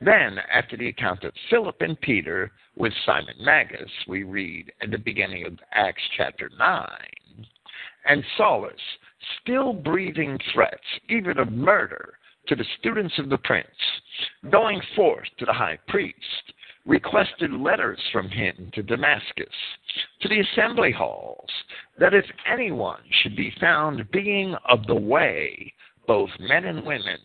S2: Then, after the account of Philip and Peter with Simon Magus, we read at the beginning of Acts chapter 9, and Saulus, still breathing threats, even of murder, to the students of the prince, going forth to the high priest, requested letters from him to Damascus, to the assembly halls, that if anyone should be found being of the way, both men and women,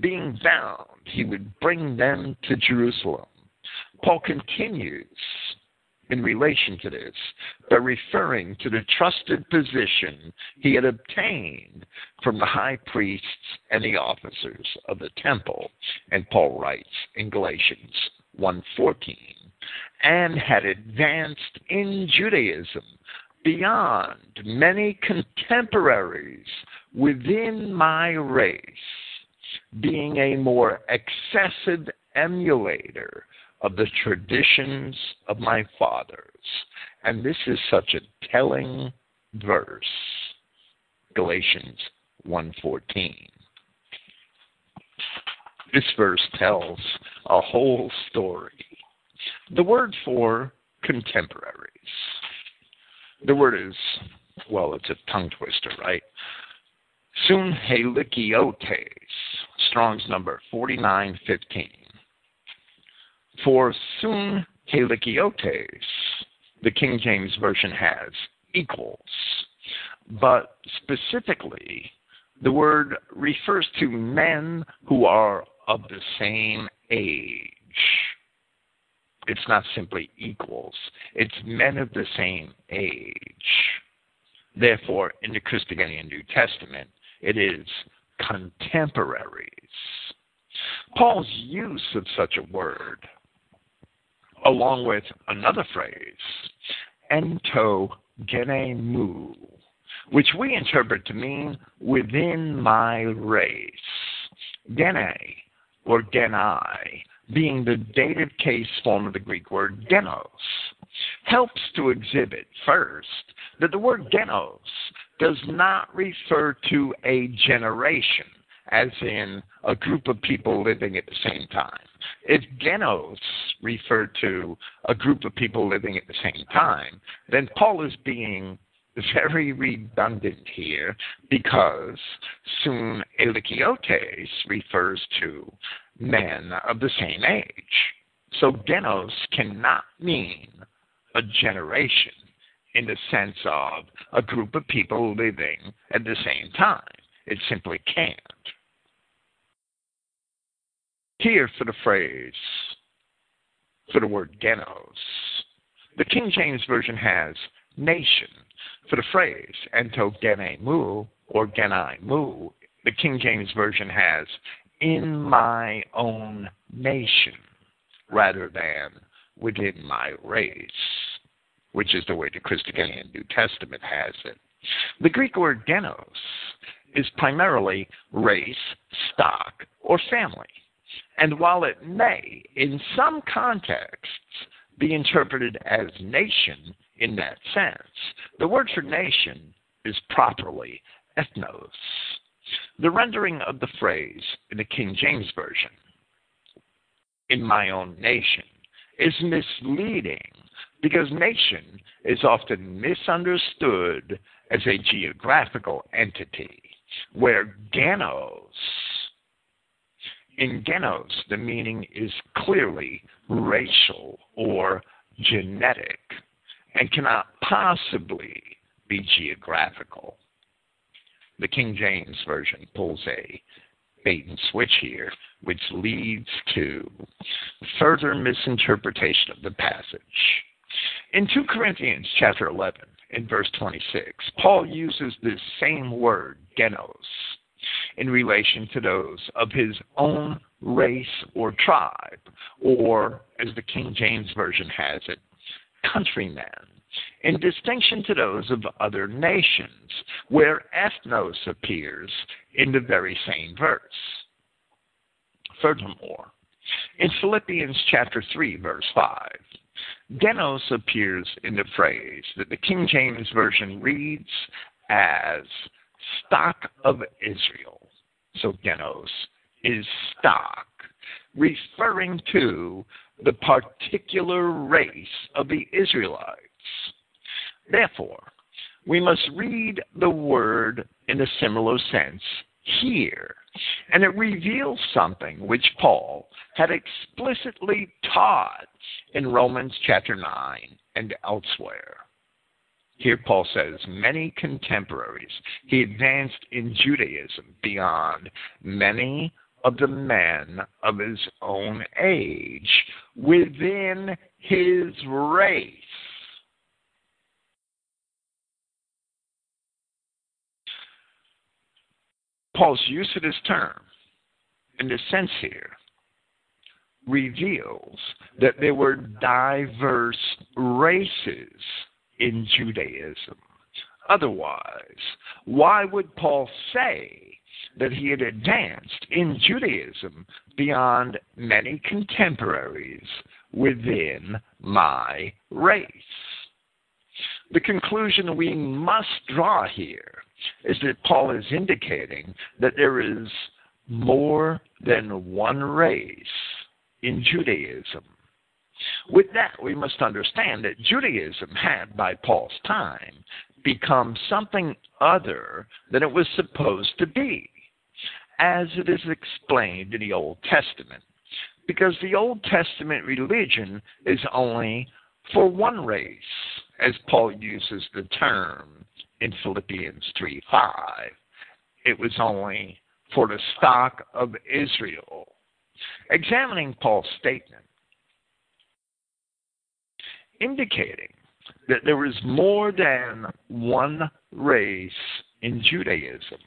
S2: being bound, he would bring them to Jerusalem. Paul continues in relation to this by referring to the trusted position he had obtained from the high priests and the officers of the temple. And Paul writes in Galatians 1:14, and had advanced in Judaism beyond many contemporaries within my race, being a more excessive emulator of the traditions of my fathers. And this is such a telling verse. Galatians 1:14. This verse tells a whole story. The word for contemporaries. The word is, well, it's a tongue twister, right? Sunhelikiotes, Strong's number 4915. For sunhelikiotes, the King James Version has equals, but specifically, the word refers to men who are of the same age. It's not simply equals, it's men of the same age. Therefore, in the Christogenea New Testament, it is contemporaries. Paul's use of such a word, along with another phrase, ento genemu, which we interpret to mean within my race. Gene or genai, being the dative case form of the Greek word genos. helps to exhibit, first, that the word genos does not refer to a generation, as in a group of people living at the same time. If genos referred to a group of people living at the same time, then Paul is being very redundant here because soon elikiotes refers to men of the same age. So genos cannot mean a generation in the sense of a group of people living at the same time. It simply can't. Here for the phrase, for the word genos, the King James Version has nation for the phrase ento gene mu or genai mu. The King James Version has in my own nation rather than within my race, which is the way the Christogenea New Testament has it. The Greek word genos is primarily race, stock, or family. And while it may, in some contexts, be interpreted as nation in that sense, the word for nation is properly ethnos. The rendering of the phrase in the King James Version, in my own nation, is misleading because nation is often misunderstood as a geographical entity, where genos, in genos, the meaning is clearly racial or genetic and cannot possibly be geographical the King James Version pulls a bait and switch here, which leads to further misinterpretation of the passage. In 2 Corinthians chapter 11, in verse 26, Paul uses this same word, genos, in relation to those of his own race or tribe, or, as the King James Version has it, countrymen in distinction to those of other nations, where ethnos appears in the very same verse. Furthermore, in Philippians chapter 3, verse 5, genos appears in the phrase that the King James Version reads as stock of Israel. So genos is stock, referring to the particular race of the Israelites. Therefore, we must read the word in a similar sense here. And it reveals something which Paul had explicitly taught in Romans chapter 9 and elsewhere. Here Paul says, many contemporaries, he advanced in Judaism beyond many of the men of his own age within his race. Paul's use of this term, in the sense here, reveals that there were diverse races in Judaism. Otherwise, why would Paul say that he had advanced in Judaism beyond many contemporaries within my race? The conclusion we must draw here is that Paul is indicating that there is more than one race in Judaism. With that, we must understand that Judaism had, by Paul's time, become something other than it was supposed to be, as it is explained in the Old Testament. Because the Old Testament religion is only for one race, as Paul uses the term in Philippians 3 5. It was only for the stock of Israel. Examining Paul's statement, indicating that there is more than one race in Judaism.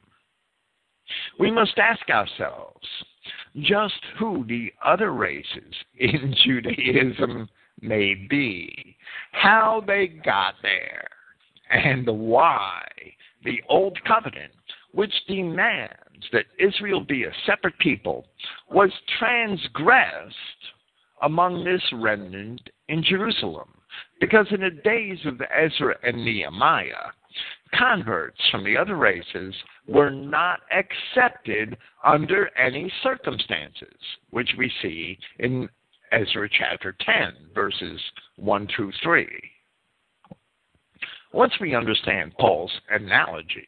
S2: We must ask ourselves just who the other races in Judaism may be, how they got there, and why the Old Covenant, which demands that Israel be a separate people, was transgressed among this remnant in Jerusalem, because in the days of Ezra and Nehemiah, converts from the other races were not accepted under any circumstances, which we see in Ezra chapter 10, verses 1 through 3. Once we understand Paul's analogy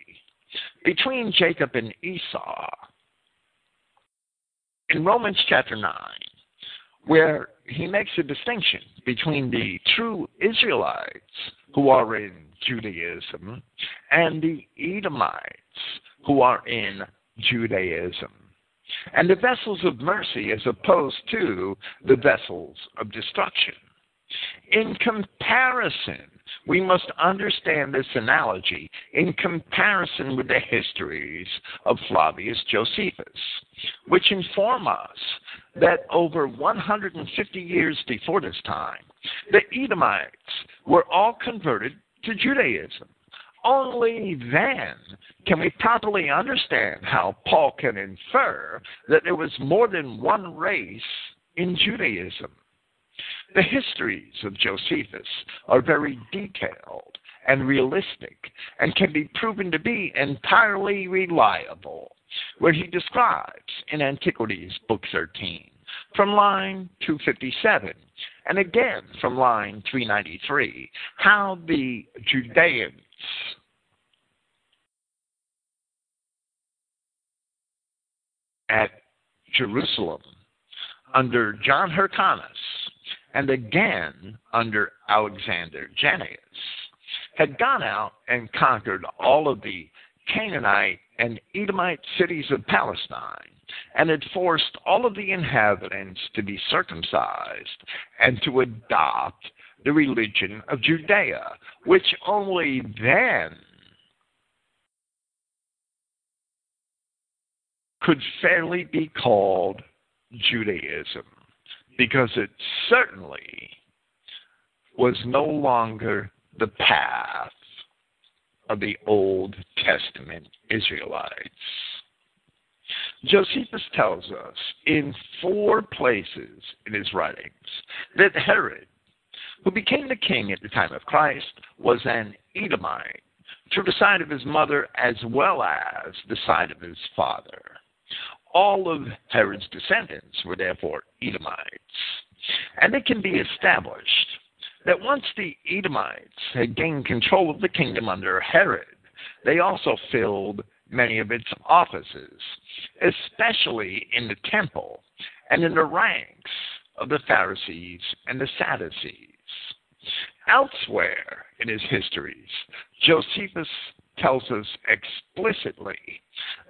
S2: between Jacob and Esau, in Romans chapter 9, where he makes a distinction between the true Israelites who are in Judaism and the Edomites who are in Judaism. And the vessels of mercy as opposed to the vessels of destruction. In comparison, we must understand this analogy in comparison with the histories of Flavius Josephus, which inform us that over 150 years before this time, the Edomites were all converted to Judaism. Only then can we properly understand how Paul can infer that there was more than one race in Judaism. The histories of Josephus are very detailed and realistic and can be proven to be entirely reliable, where he describes in Antiquities, Book 13, from line 257, and again from line 393, how the Judeans at Jerusalem under John Hyrcanus and again under Alexander Jannaeus, had gone out and conquered all of the Canaanite and Edomite cities of Palestine, and had forced all of the inhabitants to be circumcised and to adopt the religion of Judea, which only then could fairly be called Judaism because it certainly was no longer the path of the Old Testament Israelites. Josephus tells us in four places in his writings that Herod, who became the king at the time of Christ, was an Edomite through the side of his mother as well as the side of his father. All of Herod's descendants were therefore Edomites. And it can be established that once the Edomites had gained control of the kingdom under Herod, they also filled many of its offices, especially in the temple and in the ranks of the Pharisees and the Sadducees. Elsewhere in his histories, Josephus tells us explicitly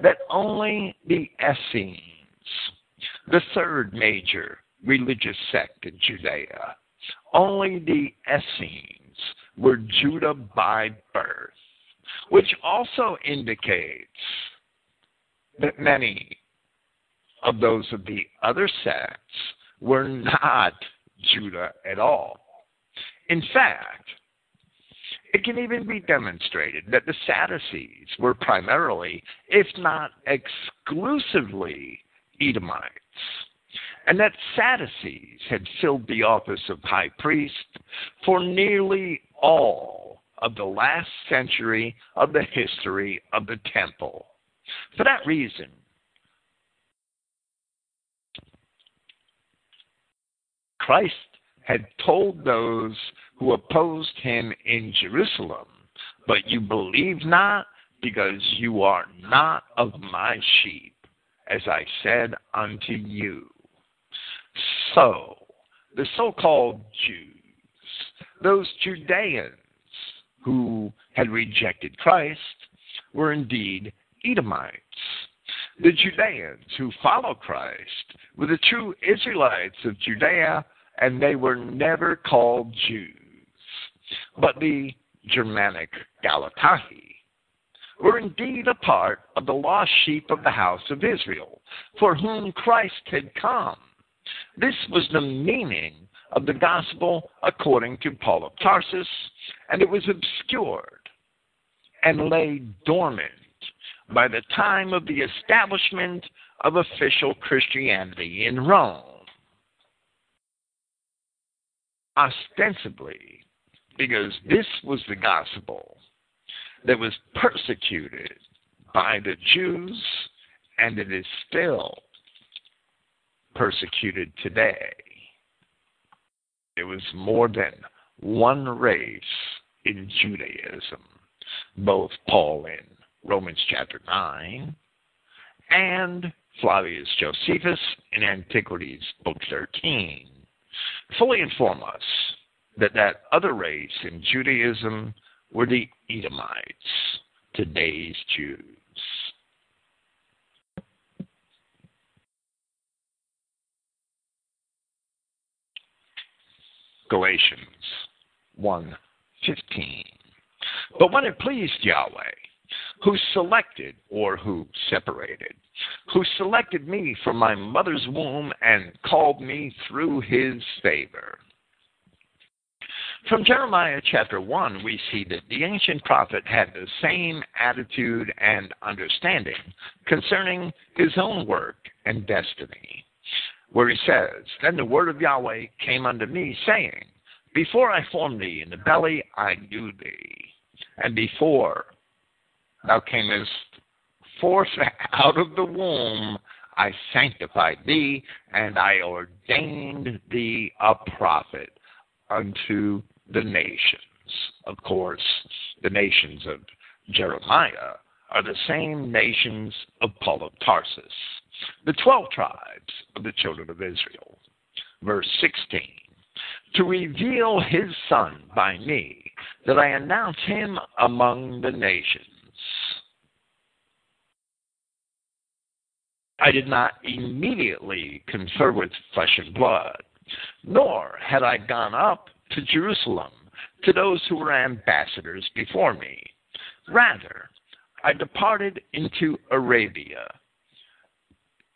S2: that only the Essenes, the third major religious sect in Judea, only the Essenes were Judah by birth, which also indicates that many of those of the other sects were not Judah at all. In fact, it can even be demonstrated that the Sadducees were primarily, if not exclusively, Edomites, and that Sadducees had filled the office of high priest for nearly all of the last century of the history of the temple. For that reason, Christ had told those who opposed him in Jerusalem, but you believe not because you are not of my sheep, as I said unto you. So, the so called Jews, those Judeans who had rejected Christ, were indeed Edomites. The Judeans who follow Christ were the true Israelites of Judea, and they were never called Jews but the Germanic Galatae were indeed a part of the lost sheep of the house of Israel, for whom Christ had come. This was the meaning of the gospel according to Paul of Tarsus, and it was obscured and lay dormant by the time of the establishment of official Christianity in Rome. Ostensibly, because this was the gospel that was persecuted by the Jews, and it is still persecuted today. There was more than one race in Judaism, both Paul in Romans chapter 9 and Flavius Josephus in Antiquities book 13 fully inform us that that other race in Judaism were the Edomites, today's Jews. Galatians 1:15. But when it pleased Yahweh, who selected or who separated, who selected me from my mother's womb and called me through his favor. From Jeremiah chapter 1, we see that the ancient prophet had the same attitude and understanding concerning his own work and destiny where he says, Then the word of Yahweh came unto me, saying, Before I formed thee in the belly, I knew thee. And before thou camest forth out of the womb, I sanctified thee, and I ordained thee a prophet unto the nations. Of course, the nations of Jeremiah are the same nations of Paul of Tarsus the twelve tribes of the children of Israel. Verse 16 To reveal his son by me, that I announce him among the nations. I did not immediately confer with flesh and blood, nor had I gone up to Jerusalem to those who were ambassadors before me. Rather, I departed into Arabia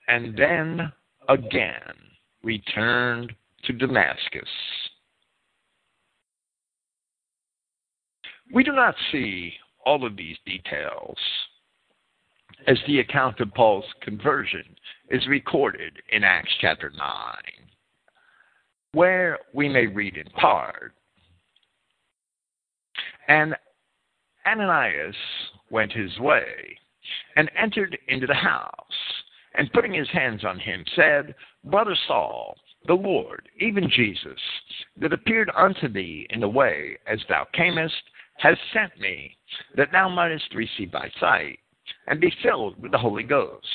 S2: and then again returned to Damascus. We do not see all of these details as the account of Paul's conversion is recorded in Acts chapter 9, where we may mm-hmm. read in part. And Ananias went his way and entered into the house and putting his hands on him, said, Brother Saul, the Lord, even Jesus, that appeared unto thee in the way as thou camest, has sent me, that thou mightest receive thy sight, and be filled with the Holy Ghost.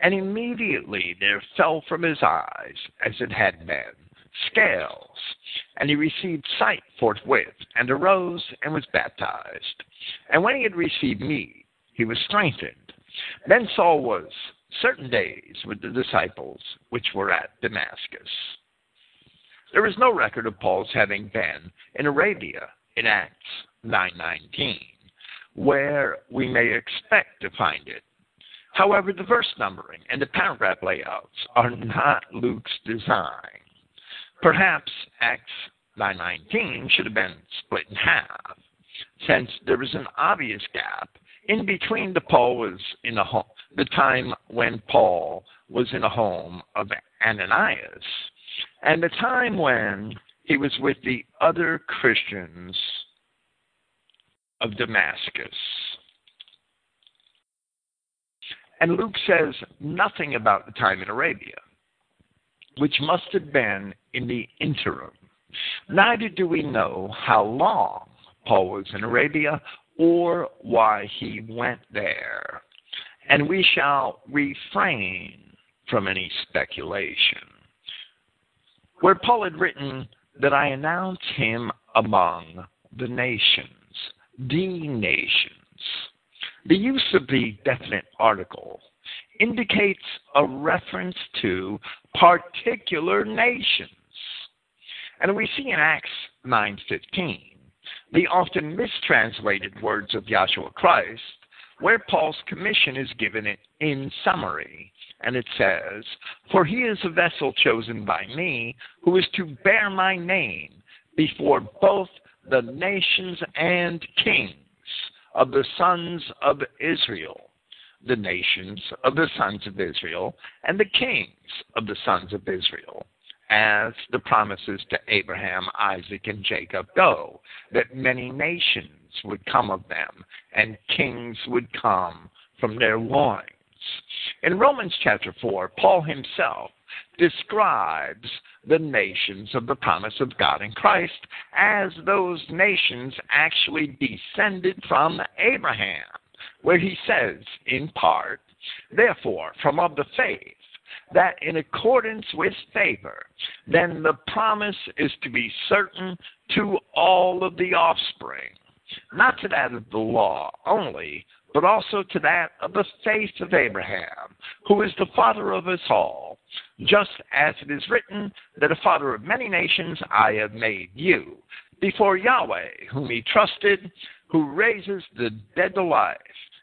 S2: And immediately there fell from his eyes, as it had been, scales, and he received sight forthwith, and arose and was baptized. And when he had received meat, he was strengthened. Then Saul was certain days with the disciples which were at Damascus. There is no record of Paul's having been in Arabia in Acts 9:19, where we may expect to find it. However, the verse numbering and the paragraph layouts are not Luke's design. Perhaps Acts 9:19 should have been split in half, since there is an obvious gap in between the Paul was in a home, the time when Paul was in a home of Ananias and the time when he was with the other Christians of Damascus. And Luke says nothing about the time in Arabia, which must have been in the interim. Neither do we know how long Paul was in Arabia or why he went there. And we shall refrain from any speculation. Where Paul had written that I announce him among the nations, the nations. The use of the definite article indicates a reference to particular nations. And we see in Acts 9:15 the often mistranslated words of Yahshua Christ, where Paul's commission is given in summary. And it says, For he is a vessel chosen by me, who is to bear my name before both the nations and kings of the sons of Israel. The nations of the sons of Israel and the kings of the sons of Israel. As the promises to Abraham, Isaac, and Jacob go, that many nations would come of them, and kings would come from their loins. In Romans chapter 4, Paul himself describes the nations of the promise of God in Christ as those nations actually descended from Abraham, where he says, in part, Therefore, from of the faith, that in accordance with favor, then the promise is to be certain to all of the offspring, not to that of the law only, but also to that of the faith of Abraham, who is the father of us all, just as it is written that a father of many nations I have made you, before Yahweh, whom he trusted, who raises the dead to life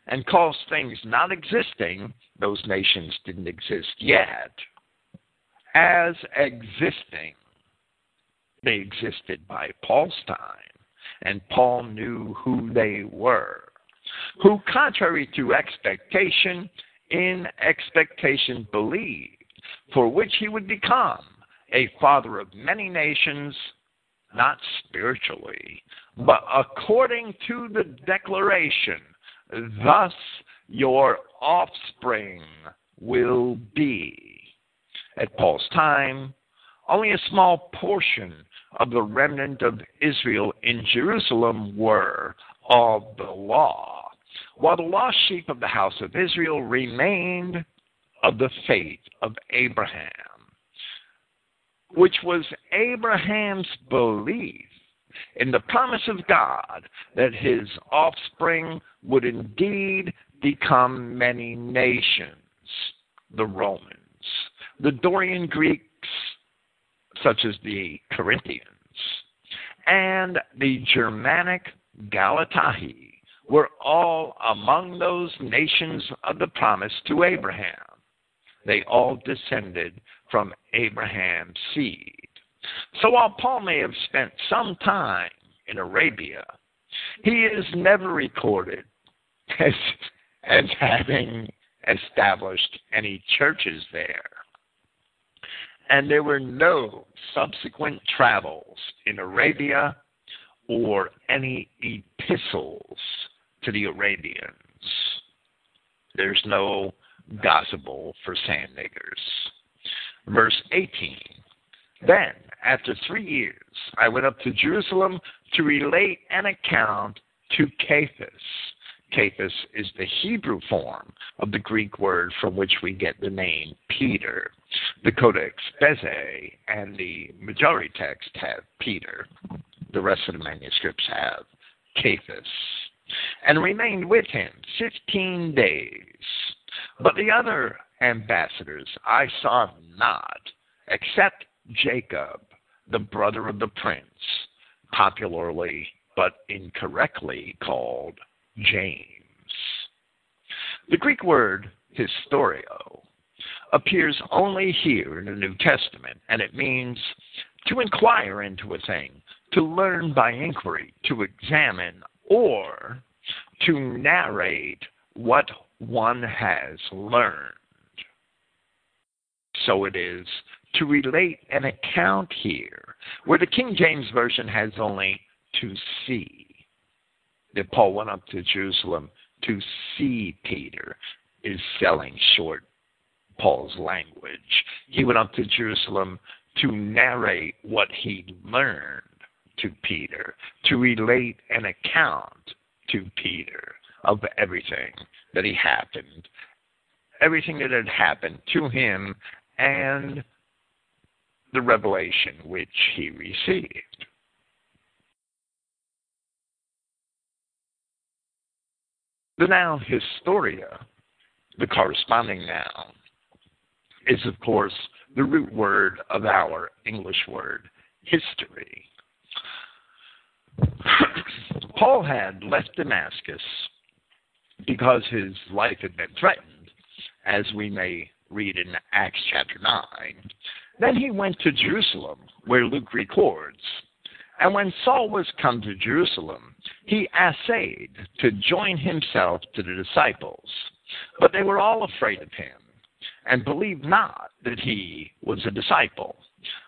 S2: and calls things not existing, those nations didn't exist yet, as existing. They existed by Paul's time, and Paul knew who they were who, contrary to expectation, in expectation believed, for which he would become a father of many nations, not spiritually, but according to the declaration, thus your offspring will be. At Paul's time, only a small portion of the remnant of Israel in Jerusalem were of the law, while the lost sheep of the house of Israel remained of the faith of Abraham, which was Abraham's belief in the promise of God that his offspring would indeed become many nations, the Romans, the Dorian Greeks, such as the Corinthians, and the Germanic Galatae were all among those nations of the promise to Abraham. They all descended from Abraham's seed. So while Paul may have spent some time in Arabia, he is never recorded as, as having established any churches there. And there were no subsequent travels in Arabia or any epistles to the Arabians. There's no gospel for sand niggers. Verse 18 Then, after three years, I went up to Jerusalem to relate an account to Cephas. Cephas is the Hebrew form of the Greek word from which we get the name Peter. The Codex Bezae and the majority text have Peter the rest of the manuscripts have, Cephas, and remained with him fifteen days. But the other ambassadors I saw not, except Jacob, the brother of the prince, popularly but incorrectly called James. The Greek word historeo appears only here in the New Testament, and it means to inquire into a thing, to learn by inquiry, to examine, or to narrate what one has learned. So it is to relate an account here, where the King James Version has only to see. That Paul went up to Jerusalem to see Peter is selling short Paul's language. He went up to Jerusalem to narrate what he learned to Peter, to relate an account to Peter of everything that he happened, everything that had happened to him, and the revelation which he received. The noun historia, the corresponding noun, is of course the root word of our English word history. Paul had left Damascus because his life had been threatened, as we may read in Acts chapter 9. Then he went to Jerusalem, where Luke records. And when Saul was come to Jerusalem, he assayed to join himself to the disciples. But they were all afraid of him, and believed not that he was a disciple.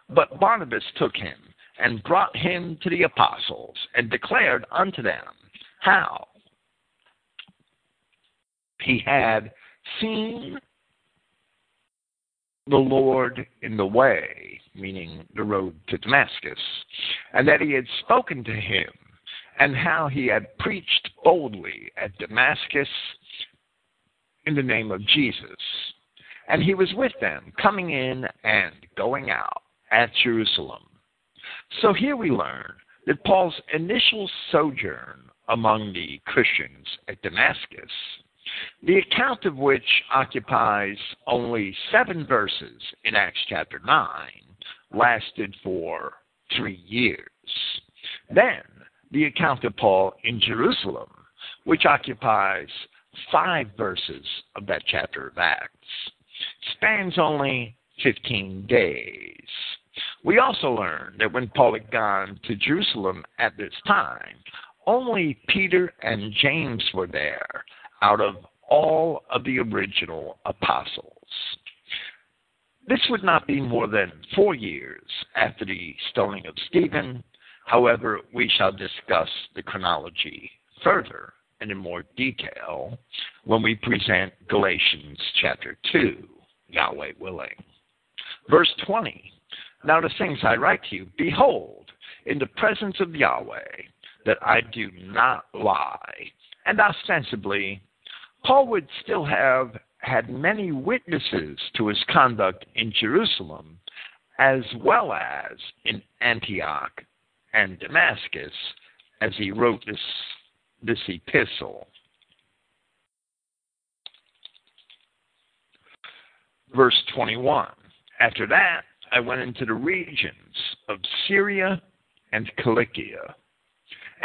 S2: But Barnabas took him and brought him to the apostles and declared unto them how he had seen the Lord in the way, meaning the road to Damascus, and that he had spoken to him, and how he had preached boldly at Damascus in the name of Jesus. And he was with them, coming in and going out at Jerusalem. So here we learn that Paul's initial sojourn among the Christians at Damascus, the account of which occupies only seven verses in Acts chapter 9, lasted for three years. Then, the account of Paul in Jerusalem, which occupies five verses of that chapter of Acts, spans only 15 days. We also learn that when Paul had gone to Jerusalem at this time, only Peter and James were there out of all of the original apostles. This would not be more than four years after the stoning of Stephen. However, we shall discuss the chronology further and in more detail when we present Galatians chapter 2, Yahweh willing. Verse 20 Now the things I write to you, behold, in the presence of Yahweh, that I do not lie. And ostensibly, Paul would still have had many witnesses to his conduct in Jerusalem, as well as in Antioch and Damascus, as he wrote this, this epistle. Verse 21 After that, I went into the regions of Syria and Cilicia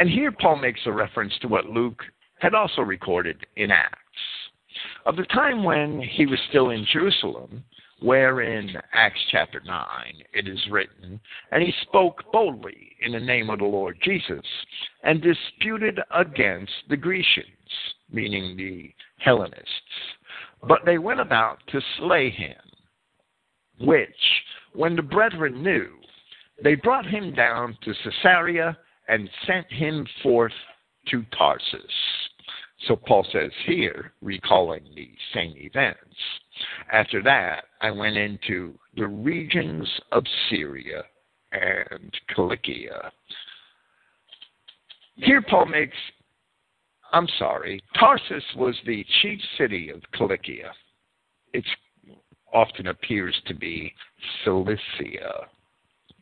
S2: and here Paul makes a reference to what Luke had also recorded in Acts. Of the time when he was still in Jerusalem, where in Acts chapter 9 it is written, And he spoke boldly in the name of the Lord Jesus, and disputed against the Grecians, meaning the Hellenists. But they went about to slay him, which, when the brethren knew, they brought him down to Caesarea and sent him forth to Tarsus. So Paul says here, recalling the same events. After that, I went into the regions of Syria and Cilicia. Here, Paul makes, I'm sorry, Tarsus was the chief city of Cilicia. It often appears to be Cilicia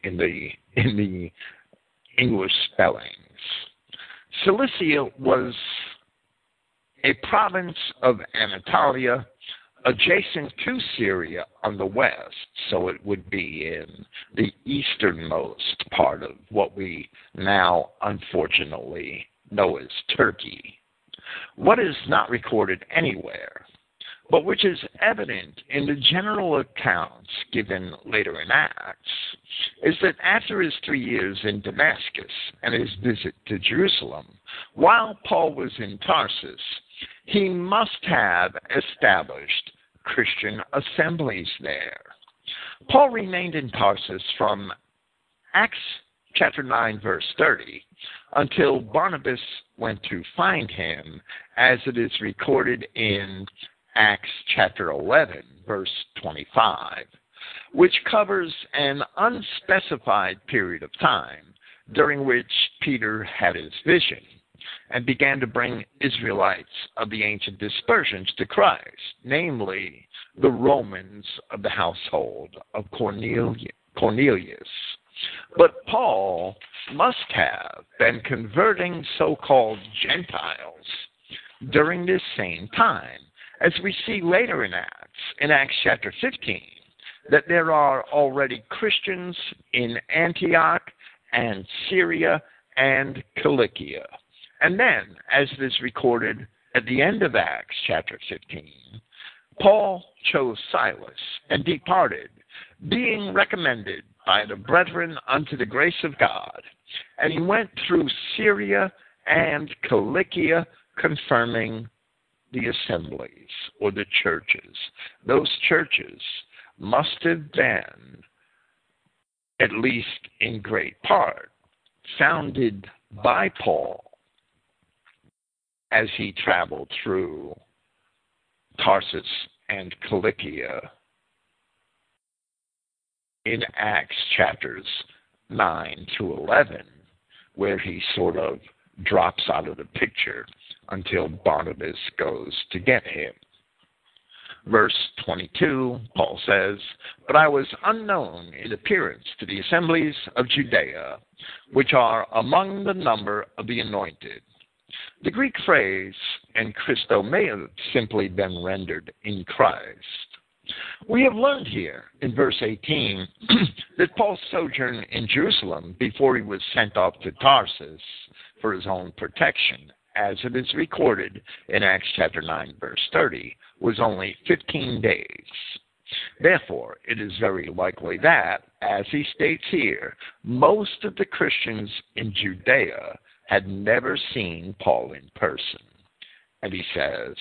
S2: in the in the English spellings. Cilicia was a province of Anatolia adjacent to Syria on the west, so it would be in the easternmost part of what we now unfortunately know as Turkey. What is not recorded anywhere but which is evident in the general accounts given later in Acts, is that after his three years in Damascus and his visit to Jerusalem, while Paul was in Tarsus, he must have established Christian assemblies there. Paul remained in Tarsus from Acts chapter 9, verse 30, until Barnabas went to find him, as it is recorded in Acts chapter 11, verse 25, which covers an unspecified period of time during which Peter had his vision and began to bring Israelites of the ancient dispersions to Christ, namely the Romans of the household of Cornelius. But Paul must have been converting so called Gentiles during this same time as we see later in Acts, in Acts chapter 15, that there are already Christians in Antioch and Syria and Cilicia. And then, as it is recorded at the end of Acts chapter 15, Paul chose Silas and departed, being recommended by the brethren unto the grace of God. And he went through Syria and Cilicia, confirming the assemblies or the churches. Those churches must have been at least in great part, founded by Paul as he traveled through Tarsus and Cilicia in Acts chapters 9 to 11, where he sort of drops out of the picture until Barnabas goes to get him. Verse 22, Paul says, But I was unknown in appearance to the assemblies of Judea, which are among the number of the anointed. The Greek phrase, en Christo, may have simply been rendered in Christ. We have learned here in verse 18 that Paul's sojourn in Jerusalem before he was sent off to Tarsus for his own protection, as it is recorded in Acts chapter 9, verse 30, was only 15 days. Therefore, it is very likely that, as he states here, most of the Christians in Judea had never seen Paul in person. And he says,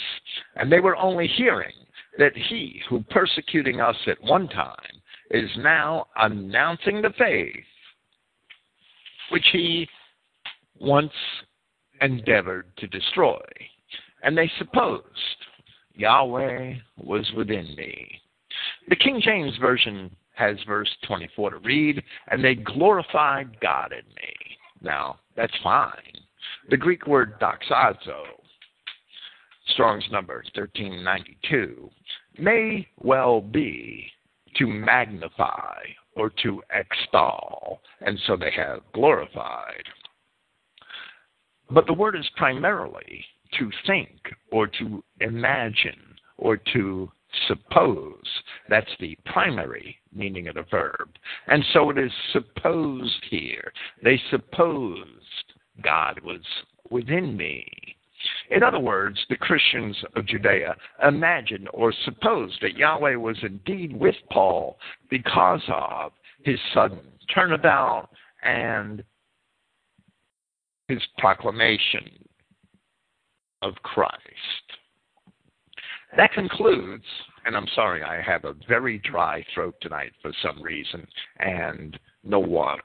S2: and they were only hearing that he who persecuting us at one time is now announcing the faith which he once endeavored to destroy. And they supposed Yahweh was within me. The King James Version has verse 24 to read, and they glorified God in me. Now, that's fine. The Greek word doxazo Strong's number 1392, may well be to magnify or to extol, and so they have glorified. But the word is primarily to think or to imagine or to suppose. That's the primary meaning of the verb. And so it is supposed here. They supposed God was within me. In other words, the Christians of Judea imagined or supposed that Yahweh was indeed with Paul because of his sudden turnabout and his proclamation of Christ. That concludes, and I'm sorry, I have a very dry throat tonight for some reason and no water.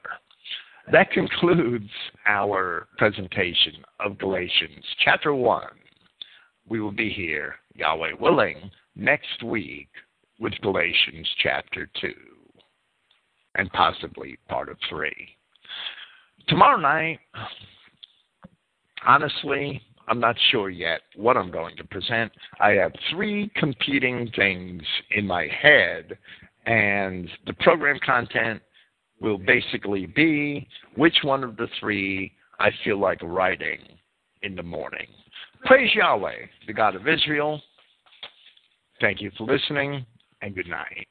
S2: That concludes our presentation of Galatians chapter 1. We will be here, Yahweh willing, next week with Galatians chapter 2 and possibly part of 3. Tomorrow night, honestly, I'm not sure yet what I'm going to present. I have three competing things in my head, and the program content will basically be which one of the three I feel like writing in the morning. Praise Yahweh, the God of Israel. Thank you for listening, and good night.